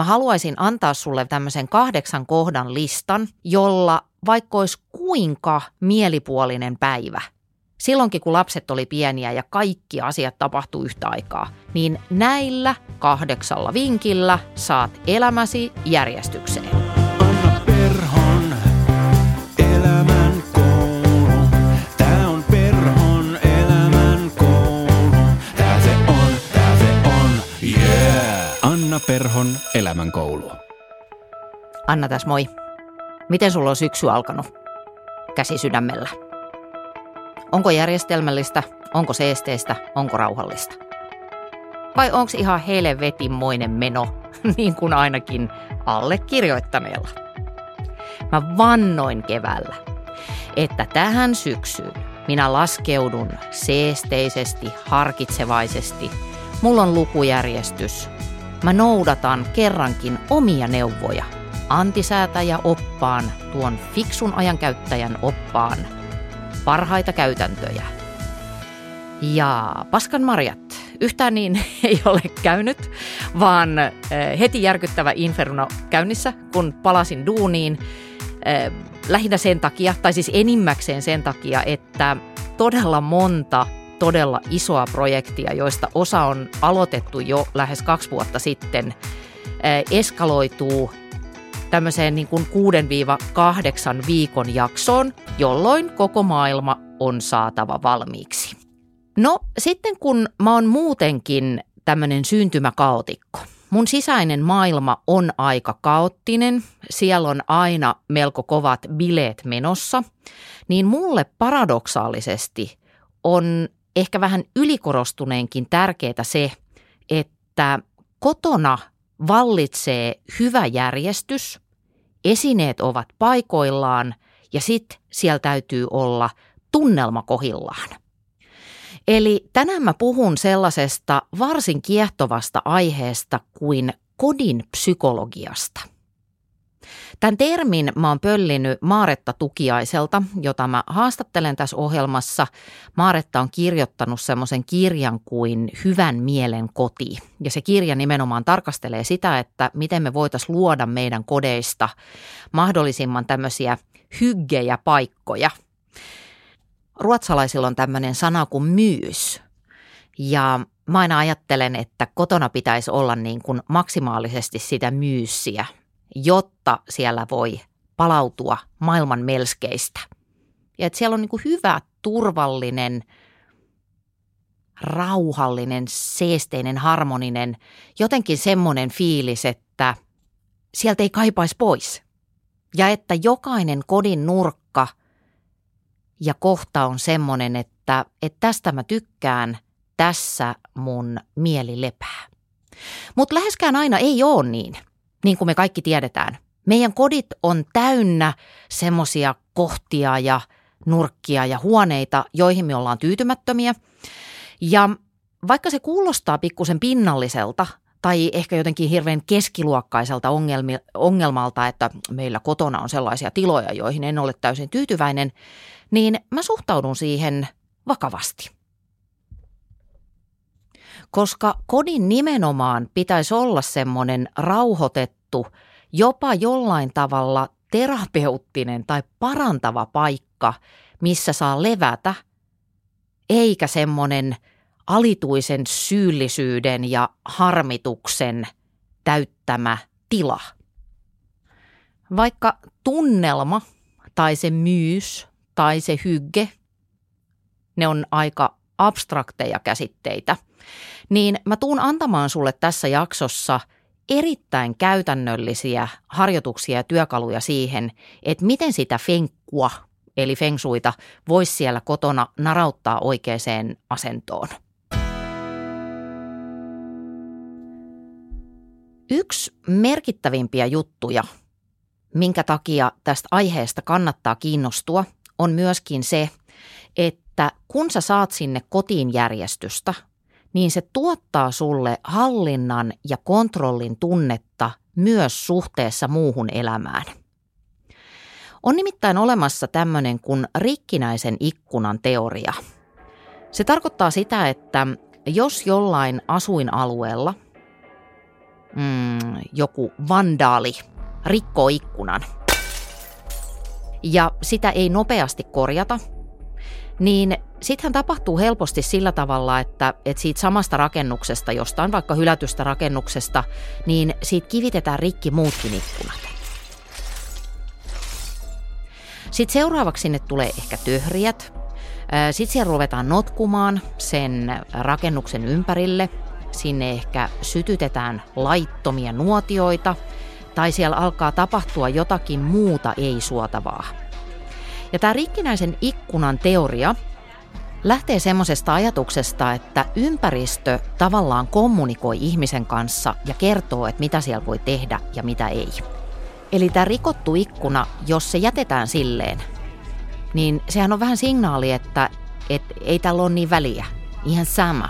Mä haluaisin antaa sulle tämmöisen kahdeksan kohdan listan, jolla vaikka olisi kuinka mielipuolinen päivä, silloinkin kun lapset oli pieniä ja kaikki asiat tapahtuu yhtä aikaa, niin näillä kahdeksalla vinkillä saat elämäsi järjestykseen. Anna Perhon elämänkoulu. Anna tässä moi. Miten sulla on syksy alkanut? Käsi sydämellä. Onko järjestelmällistä, onko seesteistä, onko rauhallista? Vai onko ihan helvetinmoinen meno, niin kuin ainakin allekirjoittaneella? Mä vannoin keväällä, että tähän syksyyn minä laskeudun seesteisesti, harkitsevaisesti. Mulla on lukujärjestys, Mä noudatan kerrankin omia neuvoja. Antisäätäjä oppaan, tuon fiksun ajankäyttäjän oppaan, parhaita käytäntöjä. Ja paskan marjat, yhtään niin ei ole käynyt, vaan eh, heti järkyttävä inferno käynnissä, kun palasin duuniin. Eh, lähinnä sen takia, tai siis enimmäkseen sen takia, että todella monta todella isoa projektia, joista osa on aloitettu jo lähes kaksi vuotta sitten, eskaloituu tämmöiseen niin kuin 6-8 viikon jaksoon, jolloin koko maailma on saatava valmiiksi. No sitten kun mä oon muutenkin tämmöinen syntymäkaotikko, mun sisäinen maailma on aika kaoottinen, siellä on aina melko kovat bileet menossa, niin mulle paradoksaalisesti on ehkä vähän ylikorostuneenkin tärkeää se, että kotona vallitsee hyvä järjestys, esineet ovat paikoillaan ja sitten siellä täytyy olla tunnelma kohillaan. Eli tänään mä puhun sellaisesta varsin kiehtovasta aiheesta kuin kodin psykologiasta – Tämän termin mä oon pöllinyt Maaretta Tukiaiselta, jota mä haastattelen tässä ohjelmassa. Maaretta on kirjoittanut semmoisen kirjan kuin Hyvän mielen koti. Ja se kirja nimenomaan tarkastelee sitä, että miten me voitaisiin luoda meidän kodeista mahdollisimman tämmöisiä hyggejä paikkoja. Ruotsalaisilla on tämmöinen sana kuin myys. Ja mä aina ajattelen, että kotona pitäisi olla niin kuin maksimaalisesti sitä myyssiä, jotta siellä voi palautua maailman melskeistä. Ja että siellä on niin hyvä, turvallinen, rauhallinen, seesteinen, harmoninen, jotenkin semmoinen fiilis, että sieltä ei kaipaisi pois. Ja että jokainen kodin nurkka ja kohta on semmoinen, että, että tästä mä tykkään, tässä mun mieli lepää. Mutta läheskään aina ei ole niin – niin kuin me kaikki tiedetään. Meidän kodit on täynnä semmoisia kohtia ja nurkkia ja huoneita, joihin me ollaan tyytymättömiä. Ja vaikka se kuulostaa pikkusen pinnalliselta tai ehkä jotenkin hirveän keskiluokkaiselta ongelmalta, että meillä kotona on sellaisia tiloja, joihin en ole täysin tyytyväinen, niin mä suhtaudun siihen vakavasti koska kodin nimenomaan pitäisi olla semmoinen rauhoitettu, jopa jollain tavalla terapeuttinen tai parantava paikka, missä saa levätä, eikä semmoinen alituisen syyllisyyden ja harmituksen täyttämä tila. Vaikka tunnelma tai se myys tai se hygge, ne on aika abstrakteja käsitteitä – niin mä tuun antamaan sulle tässä jaksossa erittäin käytännöllisiä harjoituksia ja työkaluja siihen, että miten sitä fenkkua, eli fengsuita, voisi siellä kotona narauttaa oikeaan asentoon. Yksi merkittävimpiä juttuja, minkä takia tästä aiheesta kannattaa kiinnostua, on myöskin se, että kun sä saat sinne kotiin järjestystä, niin se tuottaa sulle hallinnan ja kontrollin tunnetta myös suhteessa muuhun elämään. On nimittäin olemassa tämmöinen kuin rikkinäisen ikkunan teoria. Se tarkoittaa sitä, että jos jollain asuinalueella mm, joku vandaali rikkoo ikkunan ja sitä ei nopeasti korjata, niin sittenhän tapahtuu helposti sillä tavalla, että, että siitä samasta rakennuksesta, jostain vaikka hylätystä rakennuksesta, niin siitä kivitetään rikki muutkin ikkunat. Sitten seuraavaksi sinne tulee ehkä töhriät. Sitten siellä ruvetaan notkumaan sen rakennuksen ympärille. Sinne ehkä sytytetään laittomia nuotioita tai siellä alkaa tapahtua jotakin muuta ei-suotavaa. Ja tämä rikkinäisen ikkunan teoria lähtee semmoisesta ajatuksesta, että ympäristö tavallaan kommunikoi ihmisen kanssa ja kertoo, että mitä siellä voi tehdä ja mitä ei. Eli tämä rikottu ikkuna, jos se jätetään silleen, niin sehän on vähän signaali, että, että ei tällä ole niin väliä. Ihan sama.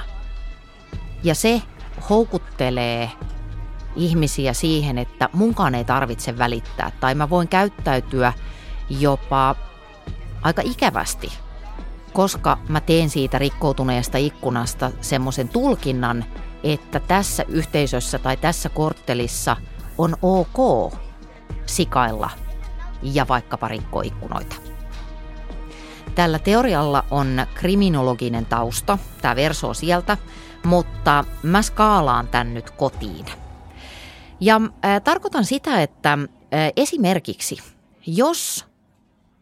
Ja se houkuttelee ihmisiä siihen, että munkaan ei tarvitse välittää. Tai mä voin käyttäytyä jopa aika ikävästi, koska mä teen siitä rikkoutuneesta ikkunasta semmoisen tulkinnan, että tässä yhteisössä tai tässä korttelissa on ok sikailla ja vaikkapa rikkoa ikkunoita. Tällä teorialla on kriminologinen tausta, tämä verso sieltä, mutta mä skaalaan tän nyt kotiin. Ja äh, tarkoitan sitä, että äh, esimerkiksi jos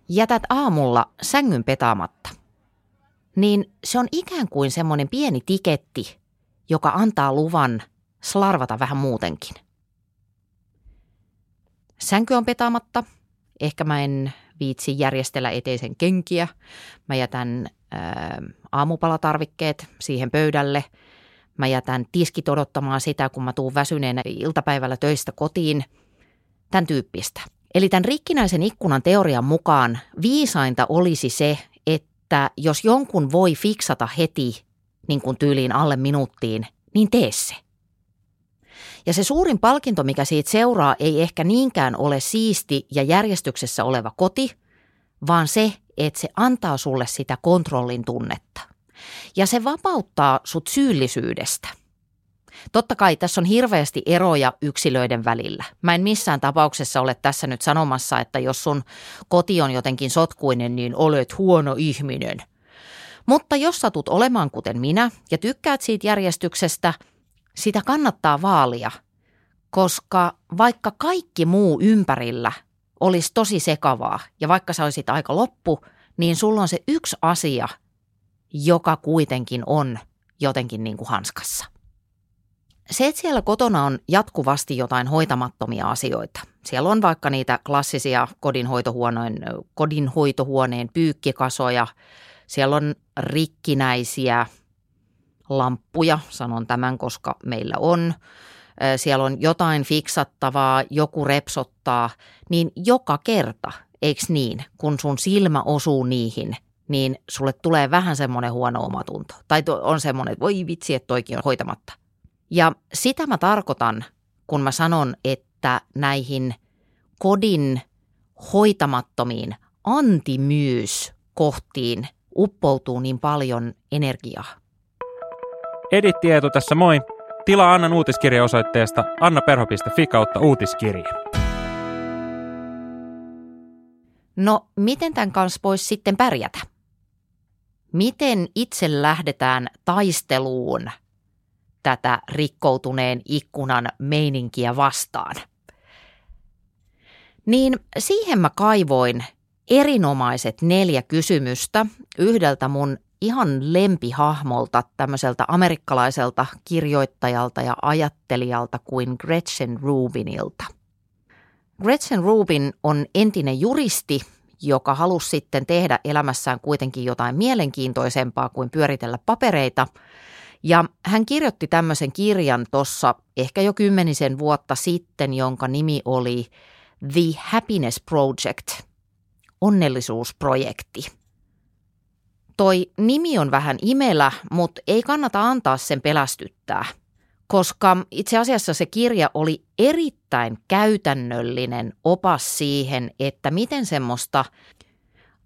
jätät aamulla sängyn petaamatta, niin se on ikään kuin semmoinen pieni tiketti, joka antaa luvan slarvata vähän muutenkin. Sänky on petaamatta, ehkä mä en viitsi järjestellä eteisen kenkiä, mä jätän ää, aamupalatarvikkeet siihen pöydälle – Mä jätän tiskit odottamaan sitä, kun mä tuun väsyneenä iltapäivällä töistä kotiin. Tämän tyyppistä. Eli tämän rikkinäisen ikkunan teorian mukaan viisainta olisi se, että jos jonkun voi fiksata heti niin kuin tyyliin alle minuuttiin, niin tee se. Ja se suurin palkinto, mikä siitä seuraa, ei ehkä niinkään ole siisti ja järjestyksessä oleva koti, vaan se, että se antaa sulle sitä kontrollin tunnetta. Ja se vapauttaa sut syyllisyydestä. Totta kai tässä on hirveästi eroja yksilöiden välillä. Mä en missään tapauksessa ole tässä nyt sanomassa, että jos sun koti on jotenkin sotkuinen, niin olet huono ihminen. Mutta jos satut olemaan kuten minä ja tykkäät siitä järjestyksestä, sitä kannattaa vaalia, koska vaikka kaikki muu ympärillä olisi tosi sekavaa ja vaikka sä olisit aika loppu, niin sulla on se yksi asia – joka kuitenkin on jotenkin niin kuin hanskassa. Se, että siellä kotona on jatkuvasti jotain hoitamattomia asioita. Siellä on vaikka niitä klassisia kodinhoitohuoneen, kodinhoitohuoneen pyykkikasoja. Siellä on rikkinäisiä lamppuja, sanon tämän, koska meillä on. Siellä on jotain fiksattavaa, joku repsottaa, niin joka kerta, eikö niin, kun sun silmä osuu niihin – niin sulle tulee vähän semmoinen huono omatunto. Tai on semmoinen, että voi vitsi, että toikin on hoitamatta. Ja sitä mä tarkoitan, kun mä sanon, että näihin kodin hoitamattomiin antimyys-kohtiin uppoutuu niin paljon energiaa. Edit Tieto tässä moi. Tilaa Annan uutiskirja osoitteesta annaperho.fi kautta uutiskirje. No, miten tämän kanssa voisi sitten pärjätä? Miten itse lähdetään taisteluun tätä rikkoutuneen ikkunan meininkiä vastaan? Niin siihen mä kaivoin erinomaiset neljä kysymystä yhdeltä mun ihan lempihahmolta, tämmöiseltä amerikkalaiselta kirjoittajalta ja ajattelijalta kuin Gretchen Rubinilta. Gretchen Rubin on entinen juristi joka halusi sitten tehdä elämässään kuitenkin jotain mielenkiintoisempaa kuin pyöritellä papereita. Ja hän kirjoitti tämmöisen kirjan tuossa ehkä jo kymmenisen vuotta sitten, jonka nimi oli The Happiness Project, onnellisuusprojekti. Toi nimi on vähän imelä, mutta ei kannata antaa sen pelästyttää – koska itse asiassa se kirja oli erittäin käytännöllinen opas siihen, että miten semmoista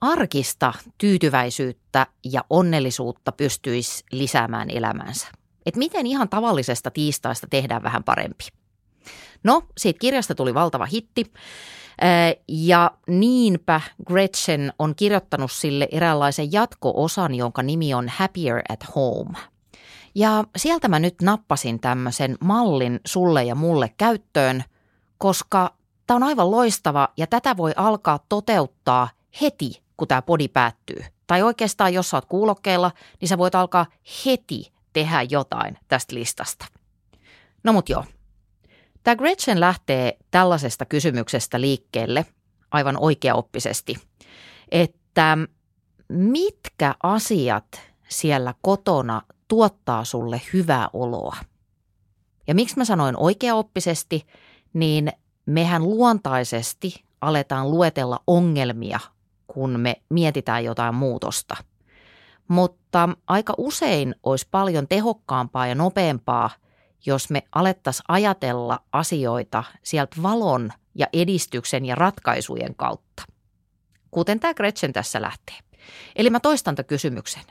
arkista tyytyväisyyttä ja onnellisuutta pystyisi lisäämään elämänsä. Että miten ihan tavallisesta tiistaista tehdään vähän parempi. No, siitä kirjasta tuli valtava hitti. Ja niinpä Gretchen on kirjoittanut sille eräänlaisen jatko-osan, jonka nimi on Happier at Home. Ja sieltä mä nyt nappasin tämmöisen mallin sulle ja mulle käyttöön, koska tämä on aivan loistava ja tätä voi alkaa toteuttaa heti, kun tämä podi päättyy. Tai oikeastaan, jos sä oot kuulokkeella, niin sä voit alkaa heti tehdä jotain tästä listasta. No mut joo. Tämä Gretchen lähtee tällaisesta kysymyksestä liikkeelle aivan oikeaoppisesti, että mitkä asiat siellä kotona tuottaa sulle hyvää oloa. Ja miksi mä sanoin oikeaoppisesti, niin mehän luontaisesti aletaan luetella ongelmia, kun me mietitään jotain muutosta. Mutta aika usein olisi paljon tehokkaampaa ja nopeampaa, jos me alettaisiin ajatella asioita sieltä valon ja edistyksen ja ratkaisujen kautta. Kuten tämä Gretchen tässä lähtee. Eli mä toistan tämän kysymyksen.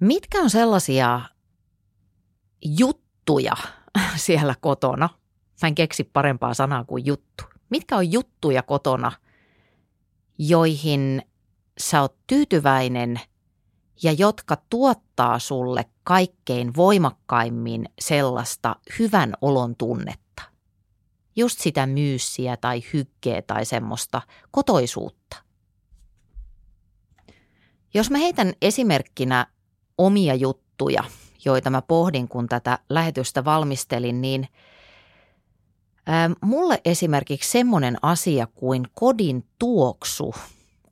Mitkä on sellaisia juttuja siellä kotona? Mä en keksi parempaa sanaa kuin juttu. Mitkä on juttuja kotona, joihin sä oot tyytyväinen ja jotka tuottaa sulle kaikkein voimakkaimmin sellaista hyvän olon tunnetta? Just sitä myyssiä tai hyggeä tai semmoista kotoisuutta. Jos mä heitän esimerkkinä omia juttuja, joita mä pohdin, kun tätä lähetystä valmistelin, niin mulle esimerkiksi semmoinen asia kuin kodin tuoksu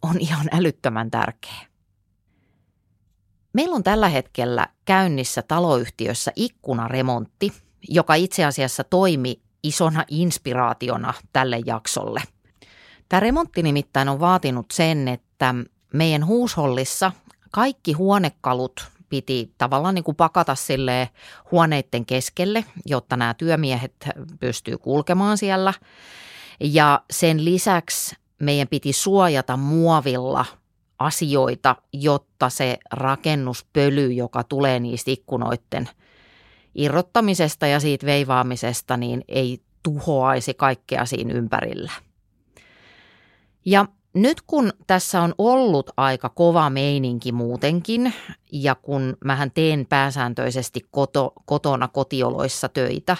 on ihan älyttömän tärkeä. Meillä on tällä hetkellä käynnissä taloyhtiössä ikkunaremontti, joka itse asiassa toimi isona inspiraationa tälle jaksolle. Tämä remontti nimittäin on vaatinut sen, että meidän huushollissa kaikki huonekalut piti tavallaan niin kuin pakata sille huoneiden keskelle, jotta nämä työmiehet pystyy kulkemaan siellä. Ja sen lisäksi meidän piti suojata muovilla asioita, jotta se rakennuspöly, joka tulee niistä ikkunoiden irrottamisesta ja siitä veivaamisesta, niin ei tuhoaisi kaikkea siinä ympärillä. Ja nyt kun tässä on ollut aika kova meininki muutenkin ja kun mähän teen pääsääntöisesti koto, kotona kotioloissa töitä,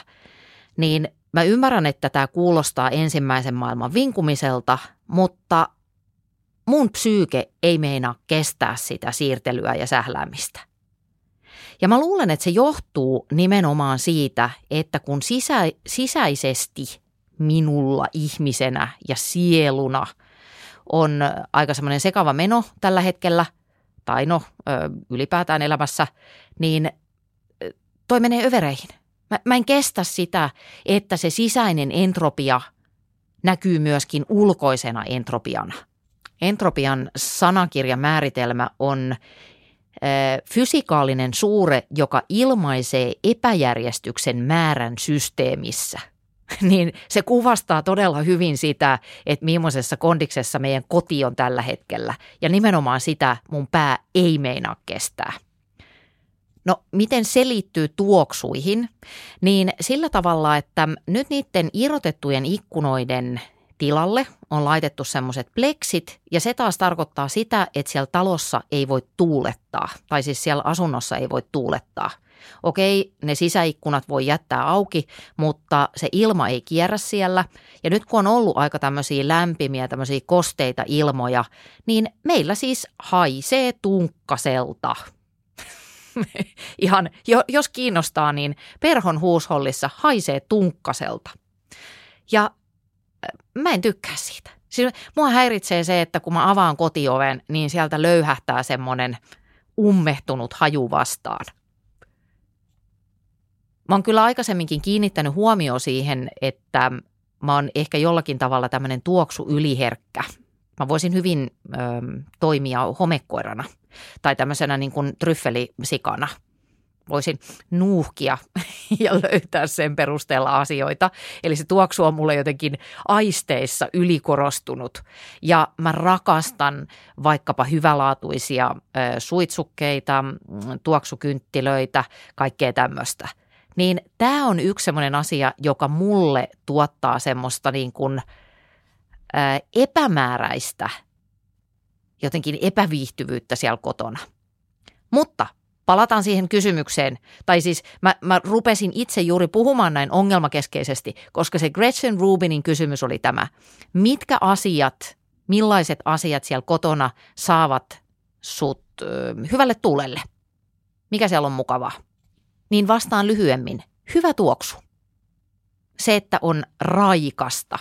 niin mä ymmärrän, että tämä kuulostaa ensimmäisen maailman vinkumiselta, mutta mun psyyke ei meinaa kestää sitä siirtelyä ja sähläämistä. Ja mä luulen, että se johtuu nimenomaan siitä, että kun sisä, sisäisesti minulla ihmisenä ja sieluna – on aika semmoinen sekava meno tällä hetkellä, tai no ylipäätään elämässä, niin toi menee övereihin. Mä, mä en kestä sitä, että se sisäinen entropia näkyy myöskin ulkoisena entropiana. Entropian sanakirjan määritelmä on fysikaalinen suure, joka ilmaisee epäjärjestyksen määrän systeemissä – niin se kuvastaa todella hyvin sitä, että millaisessa kondiksessa meidän koti on tällä hetkellä. Ja nimenomaan sitä mun pää ei meinaa kestää. No, miten se liittyy tuoksuihin? Niin sillä tavalla, että nyt niiden irrotettujen ikkunoiden tilalle on laitettu semmoiset pleksit ja se taas tarkoittaa sitä, että siellä talossa ei voi tuulettaa tai siis siellä asunnossa ei voi tuulettaa – Okei, ne sisäikkunat voi jättää auki, mutta se ilma ei kierrä siellä. Ja nyt kun on ollut aika tämmöisiä lämpimiä, tämmöisiä kosteita ilmoja, niin meillä siis haisee tunkkaselta. Ihan, jos kiinnostaa, niin perhon huushollissa haisee tunkkaselta. Ja äh, mä en tykkää siitä. Siis mua häiritsee se, että kun mä avaan kotioven, niin sieltä löyhähtää semmoinen ummehtunut haju vastaan – Mä oon kyllä aikaisemminkin kiinnittänyt huomioon siihen, että mä oon ehkä jollakin tavalla tämmöinen tuoksu yliherkkä. Mä voisin hyvin ö, toimia homekoirana tai tämmöisenä niin kuin tryffelisikana. Voisin nuuhkia ja löytää sen perusteella asioita. Eli se tuoksu on mulle jotenkin aisteissa ylikorostunut. Ja mä rakastan vaikkapa hyvälaatuisia ö, suitsukkeita, tuoksukynttilöitä, kaikkea tämmöistä – niin tämä on yksi semmoinen asia, joka mulle tuottaa semmoista niin kuin, ää, epämääräistä jotenkin epäviihtyvyyttä siellä kotona. Mutta palataan siihen kysymykseen, tai siis mä, mä rupesin itse juuri puhumaan näin ongelmakeskeisesti, koska se Gretchen Rubinin kysymys oli tämä. Mitkä asiat, millaiset asiat siellä kotona saavat sut ö, hyvälle tuulelle? Mikä siellä on mukavaa? Niin vastaan lyhyemmin. Hyvä tuoksu. Se, että on raikasta.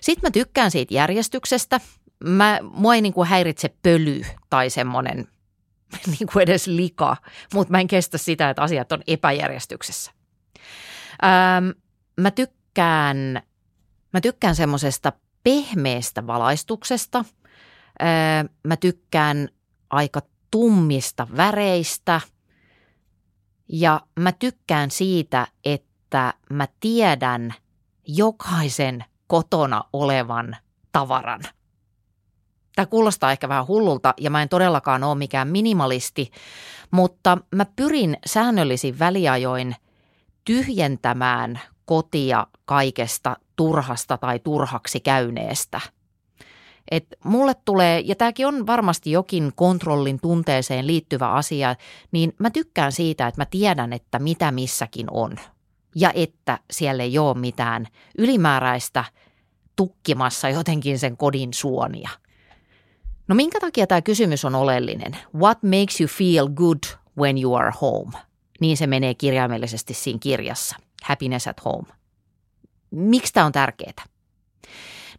Sitten mä tykkään siitä järjestyksestä. Mä, mua ei niin kuin häiritse pöly tai semmoinen niin kuin edes lika, mutta mä en kestä sitä, että asiat on epäjärjestyksessä. Ähm, mä tykkään, mä tykkään semmoisesta pehmeästä valaistuksesta. Äh, mä tykkään aika tummista väreistä ja mä tykkään siitä, että mä tiedän jokaisen kotona olevan tavaran – Tämä kuulostaa ehkä vähän hullulta ja mä en todellakaan ole mikään minimalisti, mutta mä pyrin säännöllisin väliajoin tyhjentämään kotia kaikesta turhasta tai turhaksi käyneestä. Et mulle tulee, ja tämäkin on varmasti jokin kontrollin tunteeseen liittyvä asia, niin mä tykkään siitä, että mä tiedän, että mitä missäkin on. Ja että siellä ei ole mitään ylimääräistä tukkimassa jotenkin sen kodin suonia – No minkä takia tämä kysymys on oleellinen? What makes you feel good when you are home? Niin se menee kirjaimellisesti siinä kirjassa. Happiness at home. Miksi tämä on tärkeää?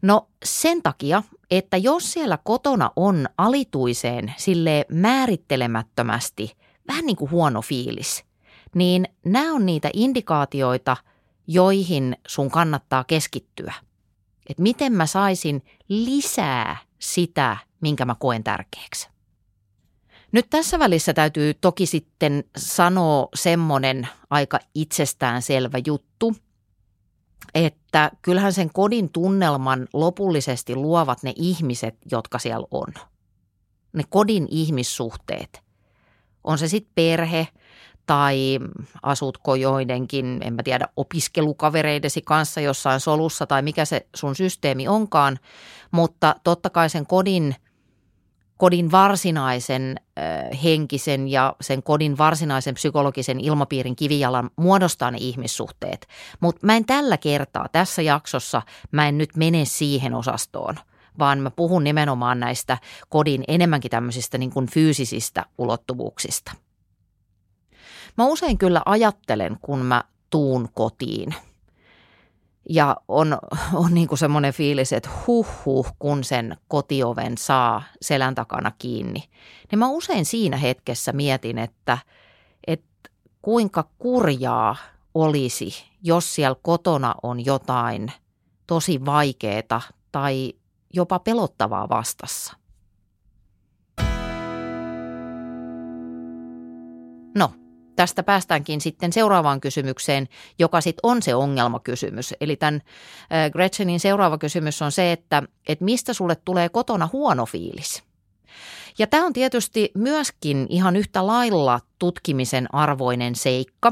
No sen takia, että jos siellä kotona on alituiseen sille määrittelemättömästi vähän niin kuin huono fiilis, niin nämä on niitä indikaatioita, joihin sun kannattaa keskittyä. Että miten mä saisin lisää sitä, minkä mä koen tärkeäksi. Nyt tässä välissä täytyy toki sitten sanoa semmoinen aika itsestäänselvä juttu, että kyllähän sen kodin tunnelman lopullisesti luovat ne ihmiset, jotka siellä on. Ne kodin ihmissuhteet. On se sitten perhe tai asutko joidenkin, en mä tiedä, opiskelukavereidesi kanssa jossain solussa tai mikä se sun systeemi onkaan, mutta totta kai sen kodin – kodin varsinaisen henkisen ja sen kodin varsinaisen psykologisen ilmapiirin kivijalan muodostaa ne ihmissuhteet. Mutta mä en tällä kertaa tässä jaksossa, mä en nyt mene siihen osastoon, vaan mä puhun nimenomaan näistä kodin enemmänkin tämmöisistä niin kuin fyysisistä ulottuvuuksista. Mä usein kyllä ajattelen, kun mä tuun kotiin – ja on, on niin kuin semmoinen fiilis, että huh huh, kun sen kotioven saa selän takana kiinni. Niin mä usein siinä hetkessä mietin, että, että kuinka kurjaa olisi, jos siellä kotona on jotain tosi vaikeaa tai jopa pelottavaa vastassa. No, tästä päästäänkin sitten seuraavaan kysymykseen, joka sitten on se ongelmakysymys. Eli tämän Gretchenin seuraava kysymys on se, että, että mistä sulle tulee kotona huono fiilis? Ja tämä on tietysti myöskin ihan yhtä lailla tutkimisen arvoinen seikka.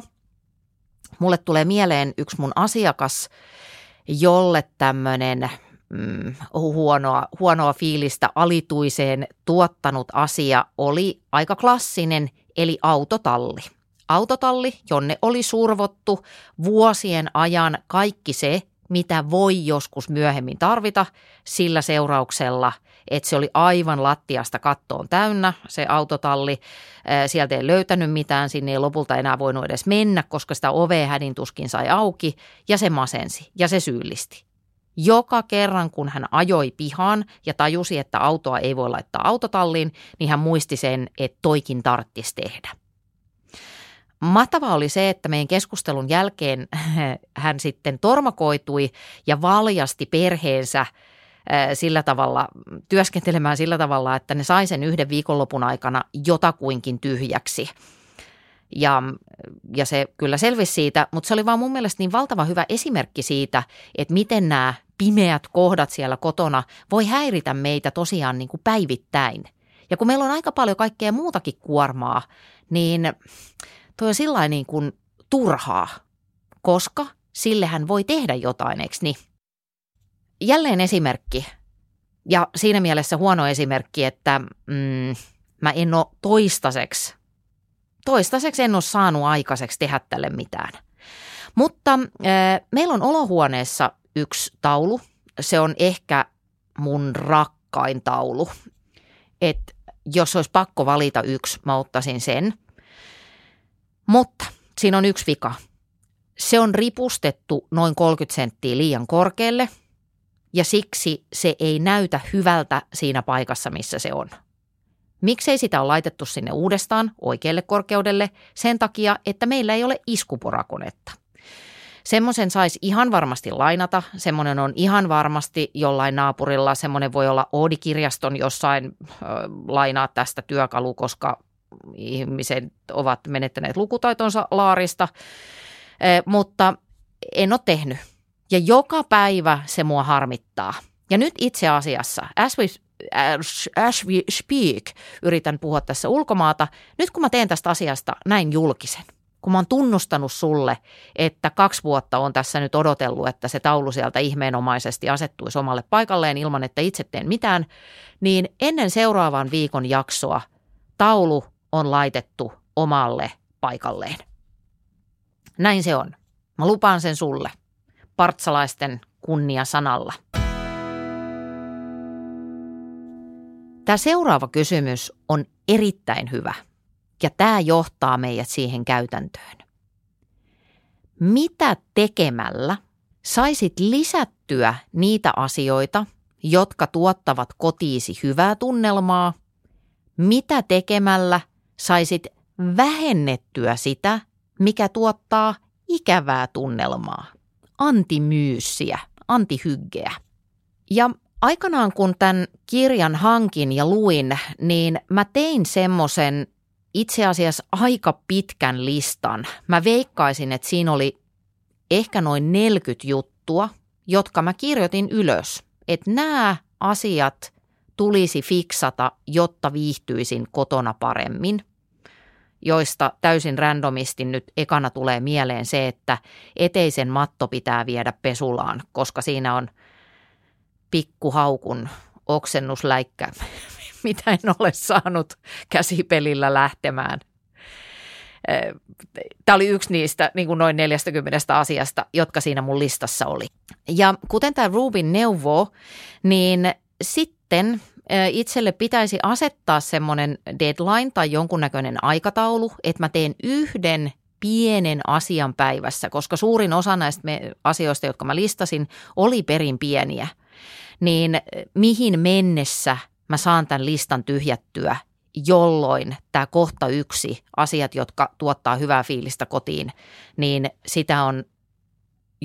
Mulle tulee mieleen yksi mun asiakas, jolle tämmöinen mm, huonoa, huonoa fiilistä alituiseen tuottanut asia oli aika klassinen, eli autotalli autotalli, jonne oli survottu vuosien ajan kaikki se, mitä voi joskus myöhemmin tarvita sillä seurauksella, että se oli aivan lattiasta kattoon täynnä se autotalli. Sieltä ei löytänyt mitään, sinne ei lopulta enää voinut edes mennä, koska sitä ovea hädin tuskin sai auki ja se masensi ja se syyllisti. Joka kerran, kun hän ajoi pihaan ja tajusi, että autoa ei voi laittaa autotalliin, niin hän muisti sen, että toikin tarttisi tehdä. Mahtavaa oli se, että meidän keskustelun jälkeen hän sitten tormakoitui ja valjasti perheensä sillä tavalla, työskentelemään sillä tavalla, että ne sai sen yhden viikonlopun aikana jotakuinkin tyhjäksi. Ja, ja se kyllä selvisi siitä, mutta se oli vaan mun mielestä niin valtava hyvä esimerkki siitä, että miten nämä pimeät kohdat siellä kotona voi häiritä meitä tosiaan niin kuin päivittäin. Ja kun meillä on aika paljon kaikkea muutakin kuormaa, niin – toi on sillä niin kuin turhaa, koska sillehän voi tehdä jotain, eikö niin? Jälleen esimerkki, ja siinä mielessä huono esimerkki, että mm, mä en ole toistaiseksi, toistaiseksi en ole saanut aikaiseksi tehdä tälle mitään. Mutta äh, meillä on olohuoneessa yksi taulu. Se on ehkä mun rakkain taulu. Et jos olisi pakko valita yksi, mä ottaisin sen. Mutta siinä on yksi vika. Se on ripustettu noin 30 senttiä liian korkealle ja siksi se ei näytä hyvältä siinä paikassa, missä se on. Miksei sitä ole laitettu sinne uudestaan oikealle korkeudelle? Sen takia, että meillä ei ole iskuporakonetta. Semmoisen saisi ihan varmasti lainata, semmoinen on ihan varmasti jollain naapurilla, semmoinen voi olla Oodi-kirjaston jossain äh, lainaa tästä työkalu, koska ihmiset ovat menettäneet lukutaitonsa laarista, mutta en ole tehnyt. Ja joka päivä se mua harmittaa. Ja nyt itse asiassa, as we, as we speak, yritän puhua tässä ulkomaata, nyt kun mä teen tästä asiasta näin julkisen – kun mä oon tunnustanut sulle, että kaksi vuotta on tässä nyt odotellut, että se taulu sieltä ihmeenomaisesti asettuisi omalle paikalleen ilman, että itse teen mitään, niin ennen seuraavan viikon jaksoa taulu on laitettu omalle paikalleen. Näin se on. Mä lupaan sen sulle. Partsalaisten kunnia sanalla. Tämä seuraava kysymys on erittäin hyvä – ja tämä johtaa meidät siihen käytäntöön. Mitä tekemällä saisit lisättyä niitä asioita, jotka tuottavat kotiisi hyvää tunnelmaa? Mitä tekemällä saisit vähennettyä sitä, mikä tuottaa ikävää tunnelmaa? Antimyyssiä, antihyggeä. Ja aikanaan kun tämän kirjan hankin ja luin, niin mä tein semmoisen itse asiassa aika pitkän listan. Mä veikkaisin, että siinä oli ehkä noin 40 juttua, jotka mä kirjoitin ylös. Että nämä asiat tulisi fiksata, jotta viihtyisin kotona paremmin joista täysin randomisti nyt ekana tulee mieleen se, että eteisen matto pitää viedä pesulaan, koska siinä on pikkuhaukun oksennusläikkä mitä en ole saanut käsipelillä lähtemään. Tämä oli yksi niistä niin kuin noin 40 asiasta, jotka siinä mun listassa oli. Ja kuten tämä Rubin neuvo, niin sitten itselle pitäisi asettaa semmoinen deadline tai jonkunnäköinen aikataulu, että mä teen yhden pienen asian päivässä, koska suurin osa näistä asioista, jotka mä listasin, oli perin pieniä. Niin mihin mennessä – mä saan tämän listan tyhjättyä, jolloin tämä kohta yksi, asiat, jotka tuottaa hyvää fiilistä kotiin, niin sitä on,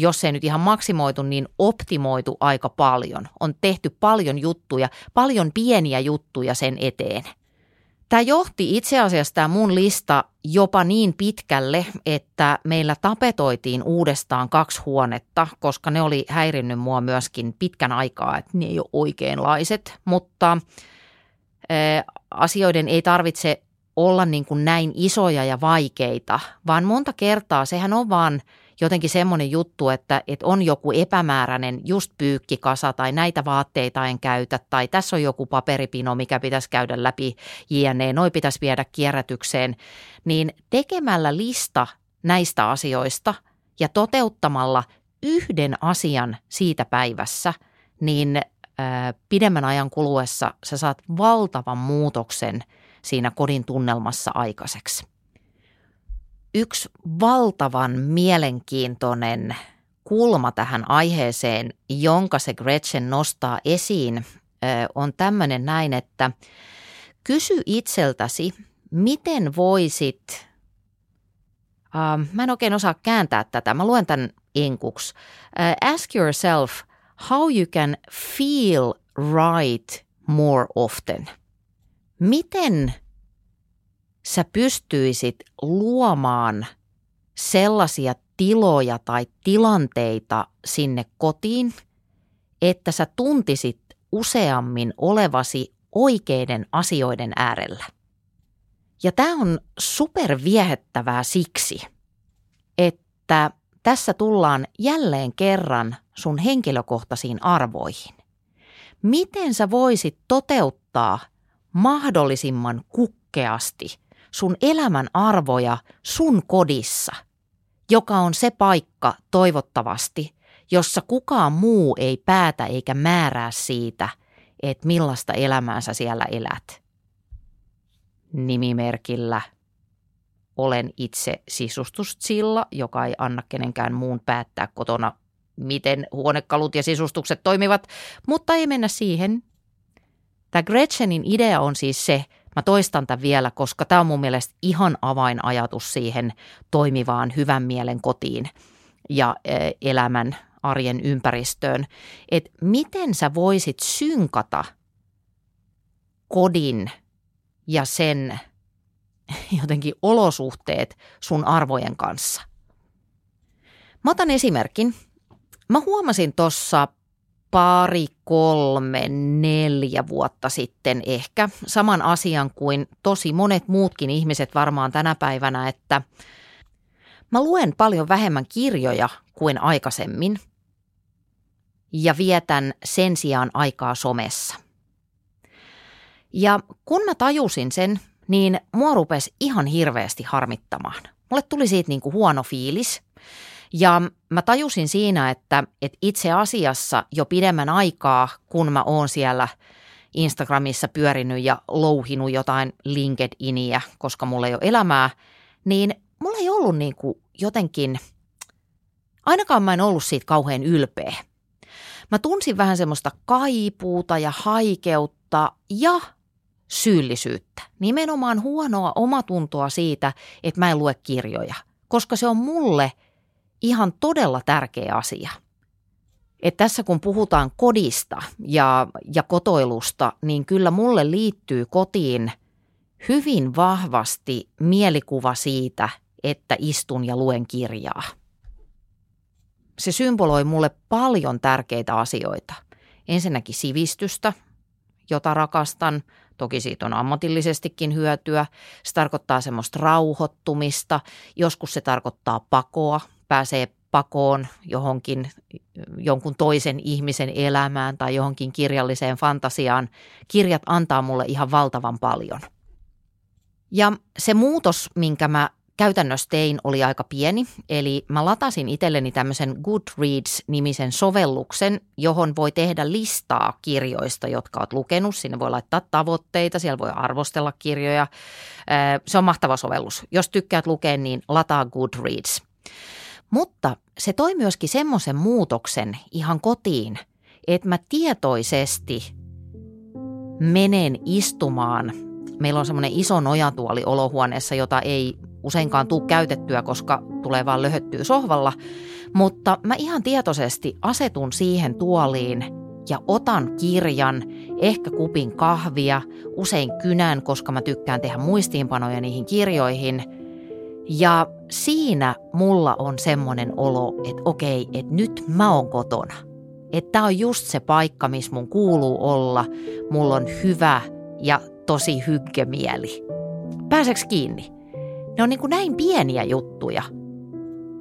jos ei nyt ihan maksimoitu, niin optimoitu aika paljon. On tehty paljon juttuja, paljon pieniä juttuja sen eteen – Tämä johti itse asiassa tämä mun lista jopa niin pitkälle, että meillä tapetoitiin uudestaan kaksi huonetta, koska ne oli häirinnyt mua myöskin pitkän aikaa, että ne ei ole oikeanlaiset, mutta asioiden ei tarvitse olla niin kuin näin isoja ja vaikeita, vaan monta kertaa sehän on vaan – jotenkin semmoinen juttu, että, että on joku epämääräinen just pyykkikasa tai näitä vaatteita en käytä tai tässä on joku paperipino, mikä pitäisi käydä läpi jne, noi pitäisi viedä kierrätykseen, niin tekemällä lista näistä asioista ja toteuttamalla yhden asian siitä päivässä, niin pidemmän ajan kuluessa sä saat valtavan muutoksen siinä kodin tunnelmassa aikaiseksi yksi valtavan mielenkiintoinen kulma tähän aiheeseen, jonka se Gretchen nostaa esiin, on tämmöinen näin, että kysy itseltäsi, miten voisit, mä en oikein osaa kääntää tätä, mä luen tämän enkuksi. Uh, ask yourself how you can feel right more often. Miten sä pystyisit luomaan sellaisia tiloja tai tilanteita sinne kotiin, että sä tuntisit useammin olevasi oikeiden asioiden äärellä. Ja tämä on superviehettävää siksi, että tässä tullaan jälleen kerran sun henkilökohtaisiin arvoihin. Miten sä voisit toteuttaa mahdollisimman kukkeasti sun elämän arvoja sun kodissa, joka on se paikka toivottavasti, jossa kukaan muu ei päätä eikä määrää siitä, että millaista elämää sä siellä elät. Nimimerkillä olen itse sisustussilla, joka ei anna kenenkään muun päättää kotona, miten huonekalut ja sisustukset toimivat, mutta ei mennä siihen. Tämä Gretchenin idea on siis se, mä toistan tämän vielä, koska tämä on mun mielestä ihan avainajatus siihen toimivaan hyvän mielen kotiin ja e, elämän arjen ympäristöön, että miten sä voisit synkata kodin ja sen jotenkin olosuhteet sun arvojen kanssa. Mä otan esimerkin. Mä huomasin tuossa pari, kolme, neljä vuotta sitten ehkä saman asian kuin tosi monet muutkin ihmiset varmaan tänä päivänä, että mä luen paljon vähemmän kirjoja kuin aikaisemmin ja vietän sen sijaan aikaa somessa. Ja kun mä tajusin sen, niin mua rupesi ihan hirveästi harmittamaan. Mulle tuli siitä niin kuin huono fiilis. Ja mä tajusin siinä, että, että itse asiassa jo pidemmän aikaa, kun mä oon siellä Instagramissa pyörinyt ja louhinut jotain LinkedInia, koska mulla ei ole elämää, niin mulla ei ollut niin kuin jotenkin, ainakaan mä en ollut siitä kauhean ylpeä. Mä tunsin vähän semmoista kaipuuta ja haikeutta ja syyllisyyttä. Nimenomaan huonoa omatuntoa siitä, että mä en lue kirjoja, koska se on mulle ihan todella tärkeä asia. Et tässä kun puhutaan kodista ja, ja kotoilusta, niin kyllä mulle liittyy kotiin hyvin vahvasti mielikuva siitä, että istun ja luen kirjaa. Se symboloi mulle paljon tärkeitä asioita. Ensinnäkin sivistystä, jota rakastan, Toki siitä on ammatillisestikin hyötyä. Se tarkoittaa semmoista rauhoittumista. Joskus se tarkoittaa pakoa. Pääsee pakoon johonkin jonkun toisen ihmisen elämään tai johonkin kirjalliseen fantasiaan. Kirjat antaa mulle ihan valtavan paljon. Ja se muutos, minkä mä käytännössä tein oli aika pieni, eli mä latasin itselleni tämmöisen Goodreads-nimisen sovelluksen, johon voi tehdä listaa kirjoista, jotka oot lukenut. Sinne voi laittaa tavoitteita, siellä voi arvostella kirjoja. Se on mahtava sovellus. Jos tykkäät lukea, niin lataa Goodreads. Mutta se toi myöskin semmoisen muutoksen ihan kotiin, että mä tietoisesti menen istumaan – Meillä on semmoinen iso nojatuoli olohuoneessa, jota ei useinkaan tuu käytettyä, koska tulee vaan löhöttyä sohvalla. Mutta mä ihan tietoisesti asetun siihen tuoliin ja otan kirjan, ehkä kupin kahvia, usein kynän, koska mä tykkään tehdä muistiinpanoja niihin kirjoihin. Ja siinä mulla on semmoinen olo, että okei, että nyt mä oon kotona. Että tää on just se paikka, missä mun kuuluu olla. Mulla on hyvä ja tosi hyggemieli. Pääseks kiinni? Ne on niin kuin näin pieniä juttuja.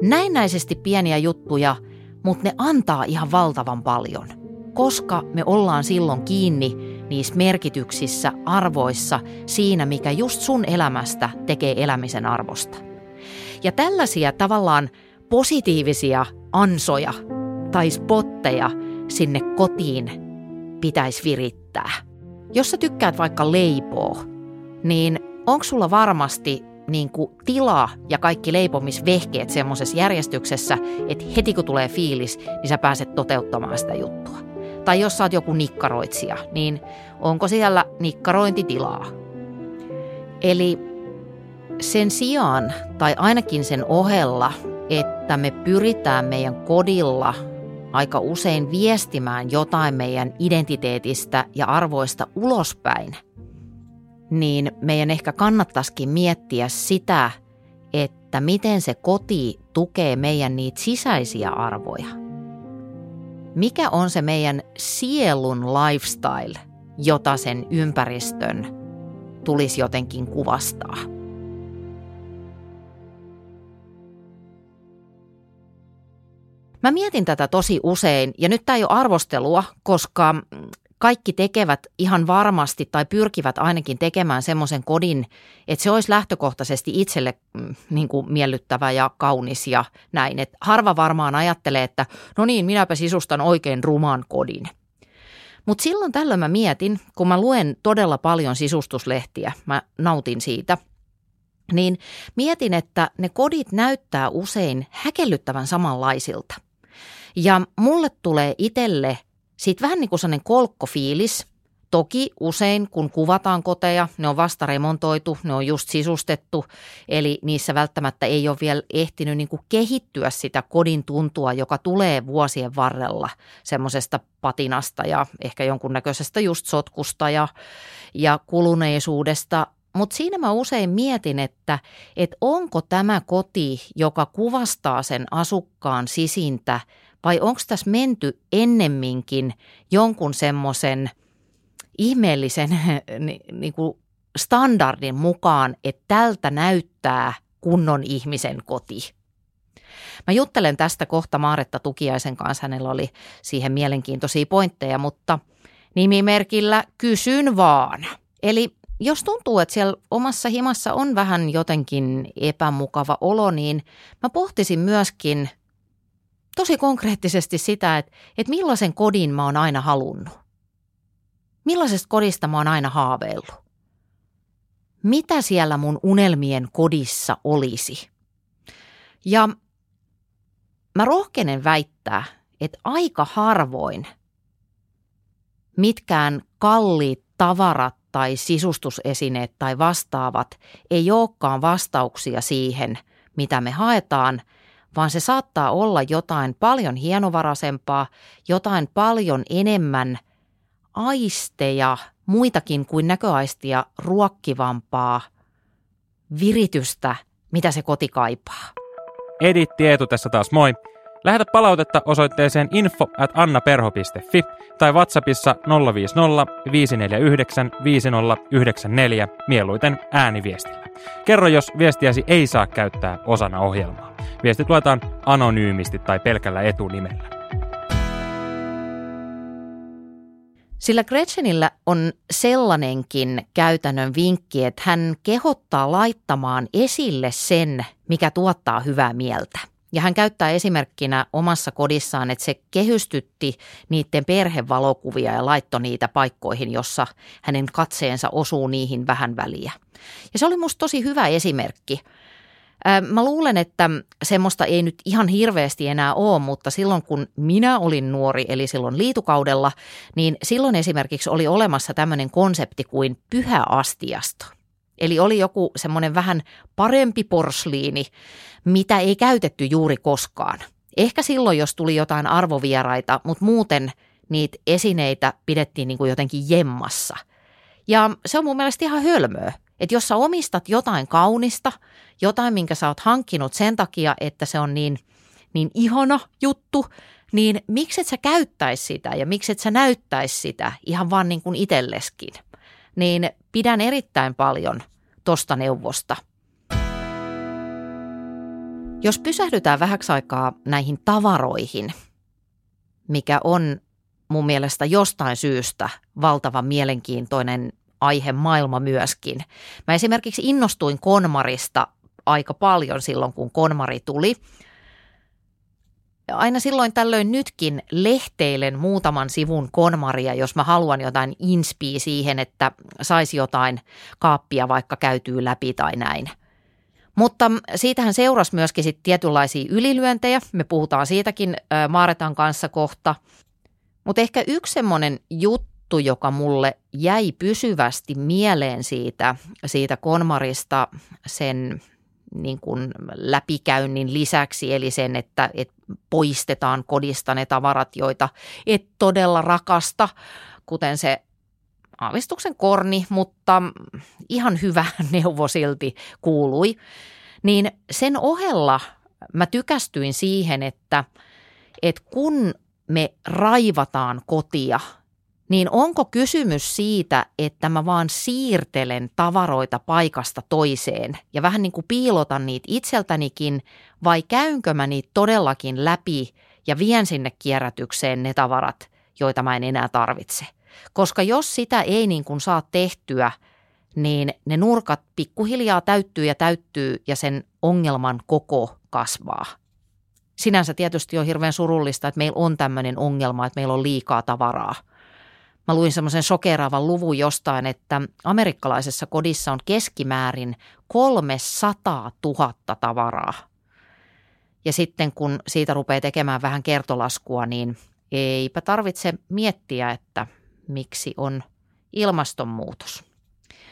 Näennäisesti pieniä juttuja, mutta ne antaa ihan valtavan paljon. Koska me ollaan silloin kiinni niissä merkityksissä, arvoissa, siinä mikä just sun elämästä tekee elämisen arvosta. Ja tällaisia tavallaan positiivisia ansoja tai spotteja sinne kotiin pitäisi virittää. Jos sä tykkäät vaikka leipoo, niin onko sulla varmasti niin kuin tila ja kaikki leipomisvehkeet semmoisessa järjestyksessä, että heti kun tulee fiilis, niin sä pääset toteuttamaan sitä juttua. Tai jos sä oot joku nikkaroitsija, niin onko siellä nikkarointitilaa? Eli sen sijaan, tai ainakin sen ohella, että me pyritään meidän kodilla aika usein viestimään jotain meidän identiteetistä ja arvoista ulospäin – niin meidän ehkä kannattaisikin miettiä sitä, että miten se koti tukee meidän niitä sisäisiä arvoja. Mikä on se meidän sielun lifestyle, jota sen ympäristön tulisi jotenkin kuvastaa? Mä mietin tätä tosi usein, ja nyt tämä ei ole arvostelua, koska kaikki tekevät ihan varmasti tai pyrkivät ainakin tekemään semmoisen kodin, että se olisi lähtökohtaisesti itselle mm, niin kuin miellyttävä ja kaunis ja näin. Et harva varmaan ajattelee, että no niin, minäpä sisustan oikein ruman kodin. Mutta silloin tällöin mä mietin, kun mä luen todella paljon sisustuslehtiä, mä nautin siitä, niin mietin, että ne kodit näyttää usein häkellyttävän samanlaisilta. Ja mulle tulee itselle sitten vähän niin kuin sellainen kolkkofiilis. Toki usein, kun kuvataan koteja, ne on vasta remontoitu, ne on just sisustettu, eli niissä välttämättä ei ole vielä ehtinyt niin kuin kehittyä sitä kodin tuntua, joka tulee vuosien varrella semmoisesta patinasta ja ehkä jonkunnäköisestä just sotkusta ja, ja kuluneisuudesta, mutta siinä mä usein mietin, että, että onko tämä koti, joka kuvastaa sen asukkaan sisintä, vai onko tässä menty ennemminkin jonkun semmoisen ihmeellisen niin kuin standardin mukaan, että tältä näyttää kunnon ihmisen koti. Mä juttelen tästä kohta Maaretta Tukiaisen kanssa, hänellä oli siihen mielenkiintoisia pointteja, mutta nimimerkillä kysyn vaan. Eli jos tuntuu, että siellä omassa himassa on vähän jotenkin epämukava olo, niin mä pohtisin myöskin tosi konkreettisesti sitä, että, että millaisen kodin mä oon aina halunnut. Millaisesta kodista mä oon aina haaveillut. Mitä siellä mun unelmien kodissa olisi? Ja mä rohkenen väittää, että aika harvoin mitkään kalliit tavarat tai sisustusesineet tai vastaavat ei olekaan vastauksia siihen, mitä me haetaan, vaan se saattaa olla jotain paljon hienovaraisempaa, jotain paljon enemmän aisteja, muitakin kuin näköaistia ruokkivampaa viritystä, mitä se koti kaipaa. Editti Eetu tässä taas moi. Lähetä palautetta osoitteeseen info at annaperho.fi tai WhatsAppissa 050 549 5094 mieluiten ääniviestillä. Kerro, jos viestiäsi ei saa käyttää osana ohjelmaa. Viestit luetaan anonyymisti tai pelkällä etunimellä. Sillä Gretchenillä on sellainenkin käytännön vinkki, että hän kehottaa laittamaan esille sen, mikä tuottaa hyvää mieltä. Ja hän käyttää esimerkkinä omassa kodissaan, että se kehystytti niiden perhevalokuvia ja laittoi niitä paikkoihin, jossa hänen katseensa osuu niihin vähän väliä. Ja se oli musta tosi hyvä esimerkki. Mä luulen, että semmoista ei nyt ihan hirveästi enää ole, mutta silloin kun minä olin nuori, eli silloin liitukaudella, niin silloin esimerkiksi oli olemassa tämmöinen konsepti kuin pyhä astiasto. Eli oli joku semmoinen vähän parempi porsliini, mitä ei käytetty juuri koskaan. Ehkä silloin, jos tuli jotain arvovieraita, mutta muuten niitä esineitä pidettiin niin kuin jotenkin jemmassa. Ja se on mun mielestä ihan hölmöä. Että jos sä omistat jotain kaunista, jotain, minkä sä oot hankkinut sen takia, että se on niin, niin ihana juttu, niin miksi et sä käyttäisi sitä ja miksi et sä näyttäisi sitä ihan vaan niin kuin itselleskin. Niin pidän erittäin paljon tosta neuvosta. Jos pysähdytään vähäksi aikaa näihin tavaroihin, mikä on mun mielestä jostain syystä valtavan mielenkiintoinen aihe maailma myöskin. Mä esimerkiksi innostuin Konmarista aika paljon silloin, kun Konmari tuli. Aina silloin tällöin nytkin lehteilen muutaman sivun konmaria, jos mä haluan jotain inspiä siihen, että saisi jotain kaappia vaikka käytyy läpi tai näin. Mutta siitähän seurasi myöskin sit tietynlaisia ylilyöntejä. Me puhutaan siitäkin Maaretan kanssa kohta. Mutta ehkä yksi semmoinen juttu, joka mulle jäi pysyvästi mieleen siitä, siitä Konmarista sen niin kuin läpikäynnin lisäksi, eli sen, että, että poistetaan kodista ne tavarat, joita et todella rakasta, kuten se aavistuksen korni, mutta ihan hyvä neuvo silti kuului. Niin sen ohella mä tykästyin siihen, että, että kun me raivataan kotia – niin onko kysymys siitä, että mä vaan siirtelen tavaroita paikasta toiseen ja vähän niin kuin piilotan niitä itseltänikin vai käynkö mä niitä todellakin läpi ja vien sinne kierrätykseen ne tavarat, joita mä en enää tarvitse. Koska jos sitä ei niin kuin saa tehtyä, niin ne nurkat pikkuhiljaa täyttyy ja täyttyy ja sen ongelman koko kasvaa. Sinänsä tietysti on hirveän surullista, että meillä on tämmöinen ongelma, että meillä on liikaa tavaraa. Mä luin semmoisen sokeraavan luvun jostain, että amerikkalaisessa kodissa on keskimäärin 300 000 tavaraa. Ja sitten kun siitä rupeaa tekemään vähän kertolaskua, niin eipä tarvitse miettiä, että miksi on ilmastonmuutos.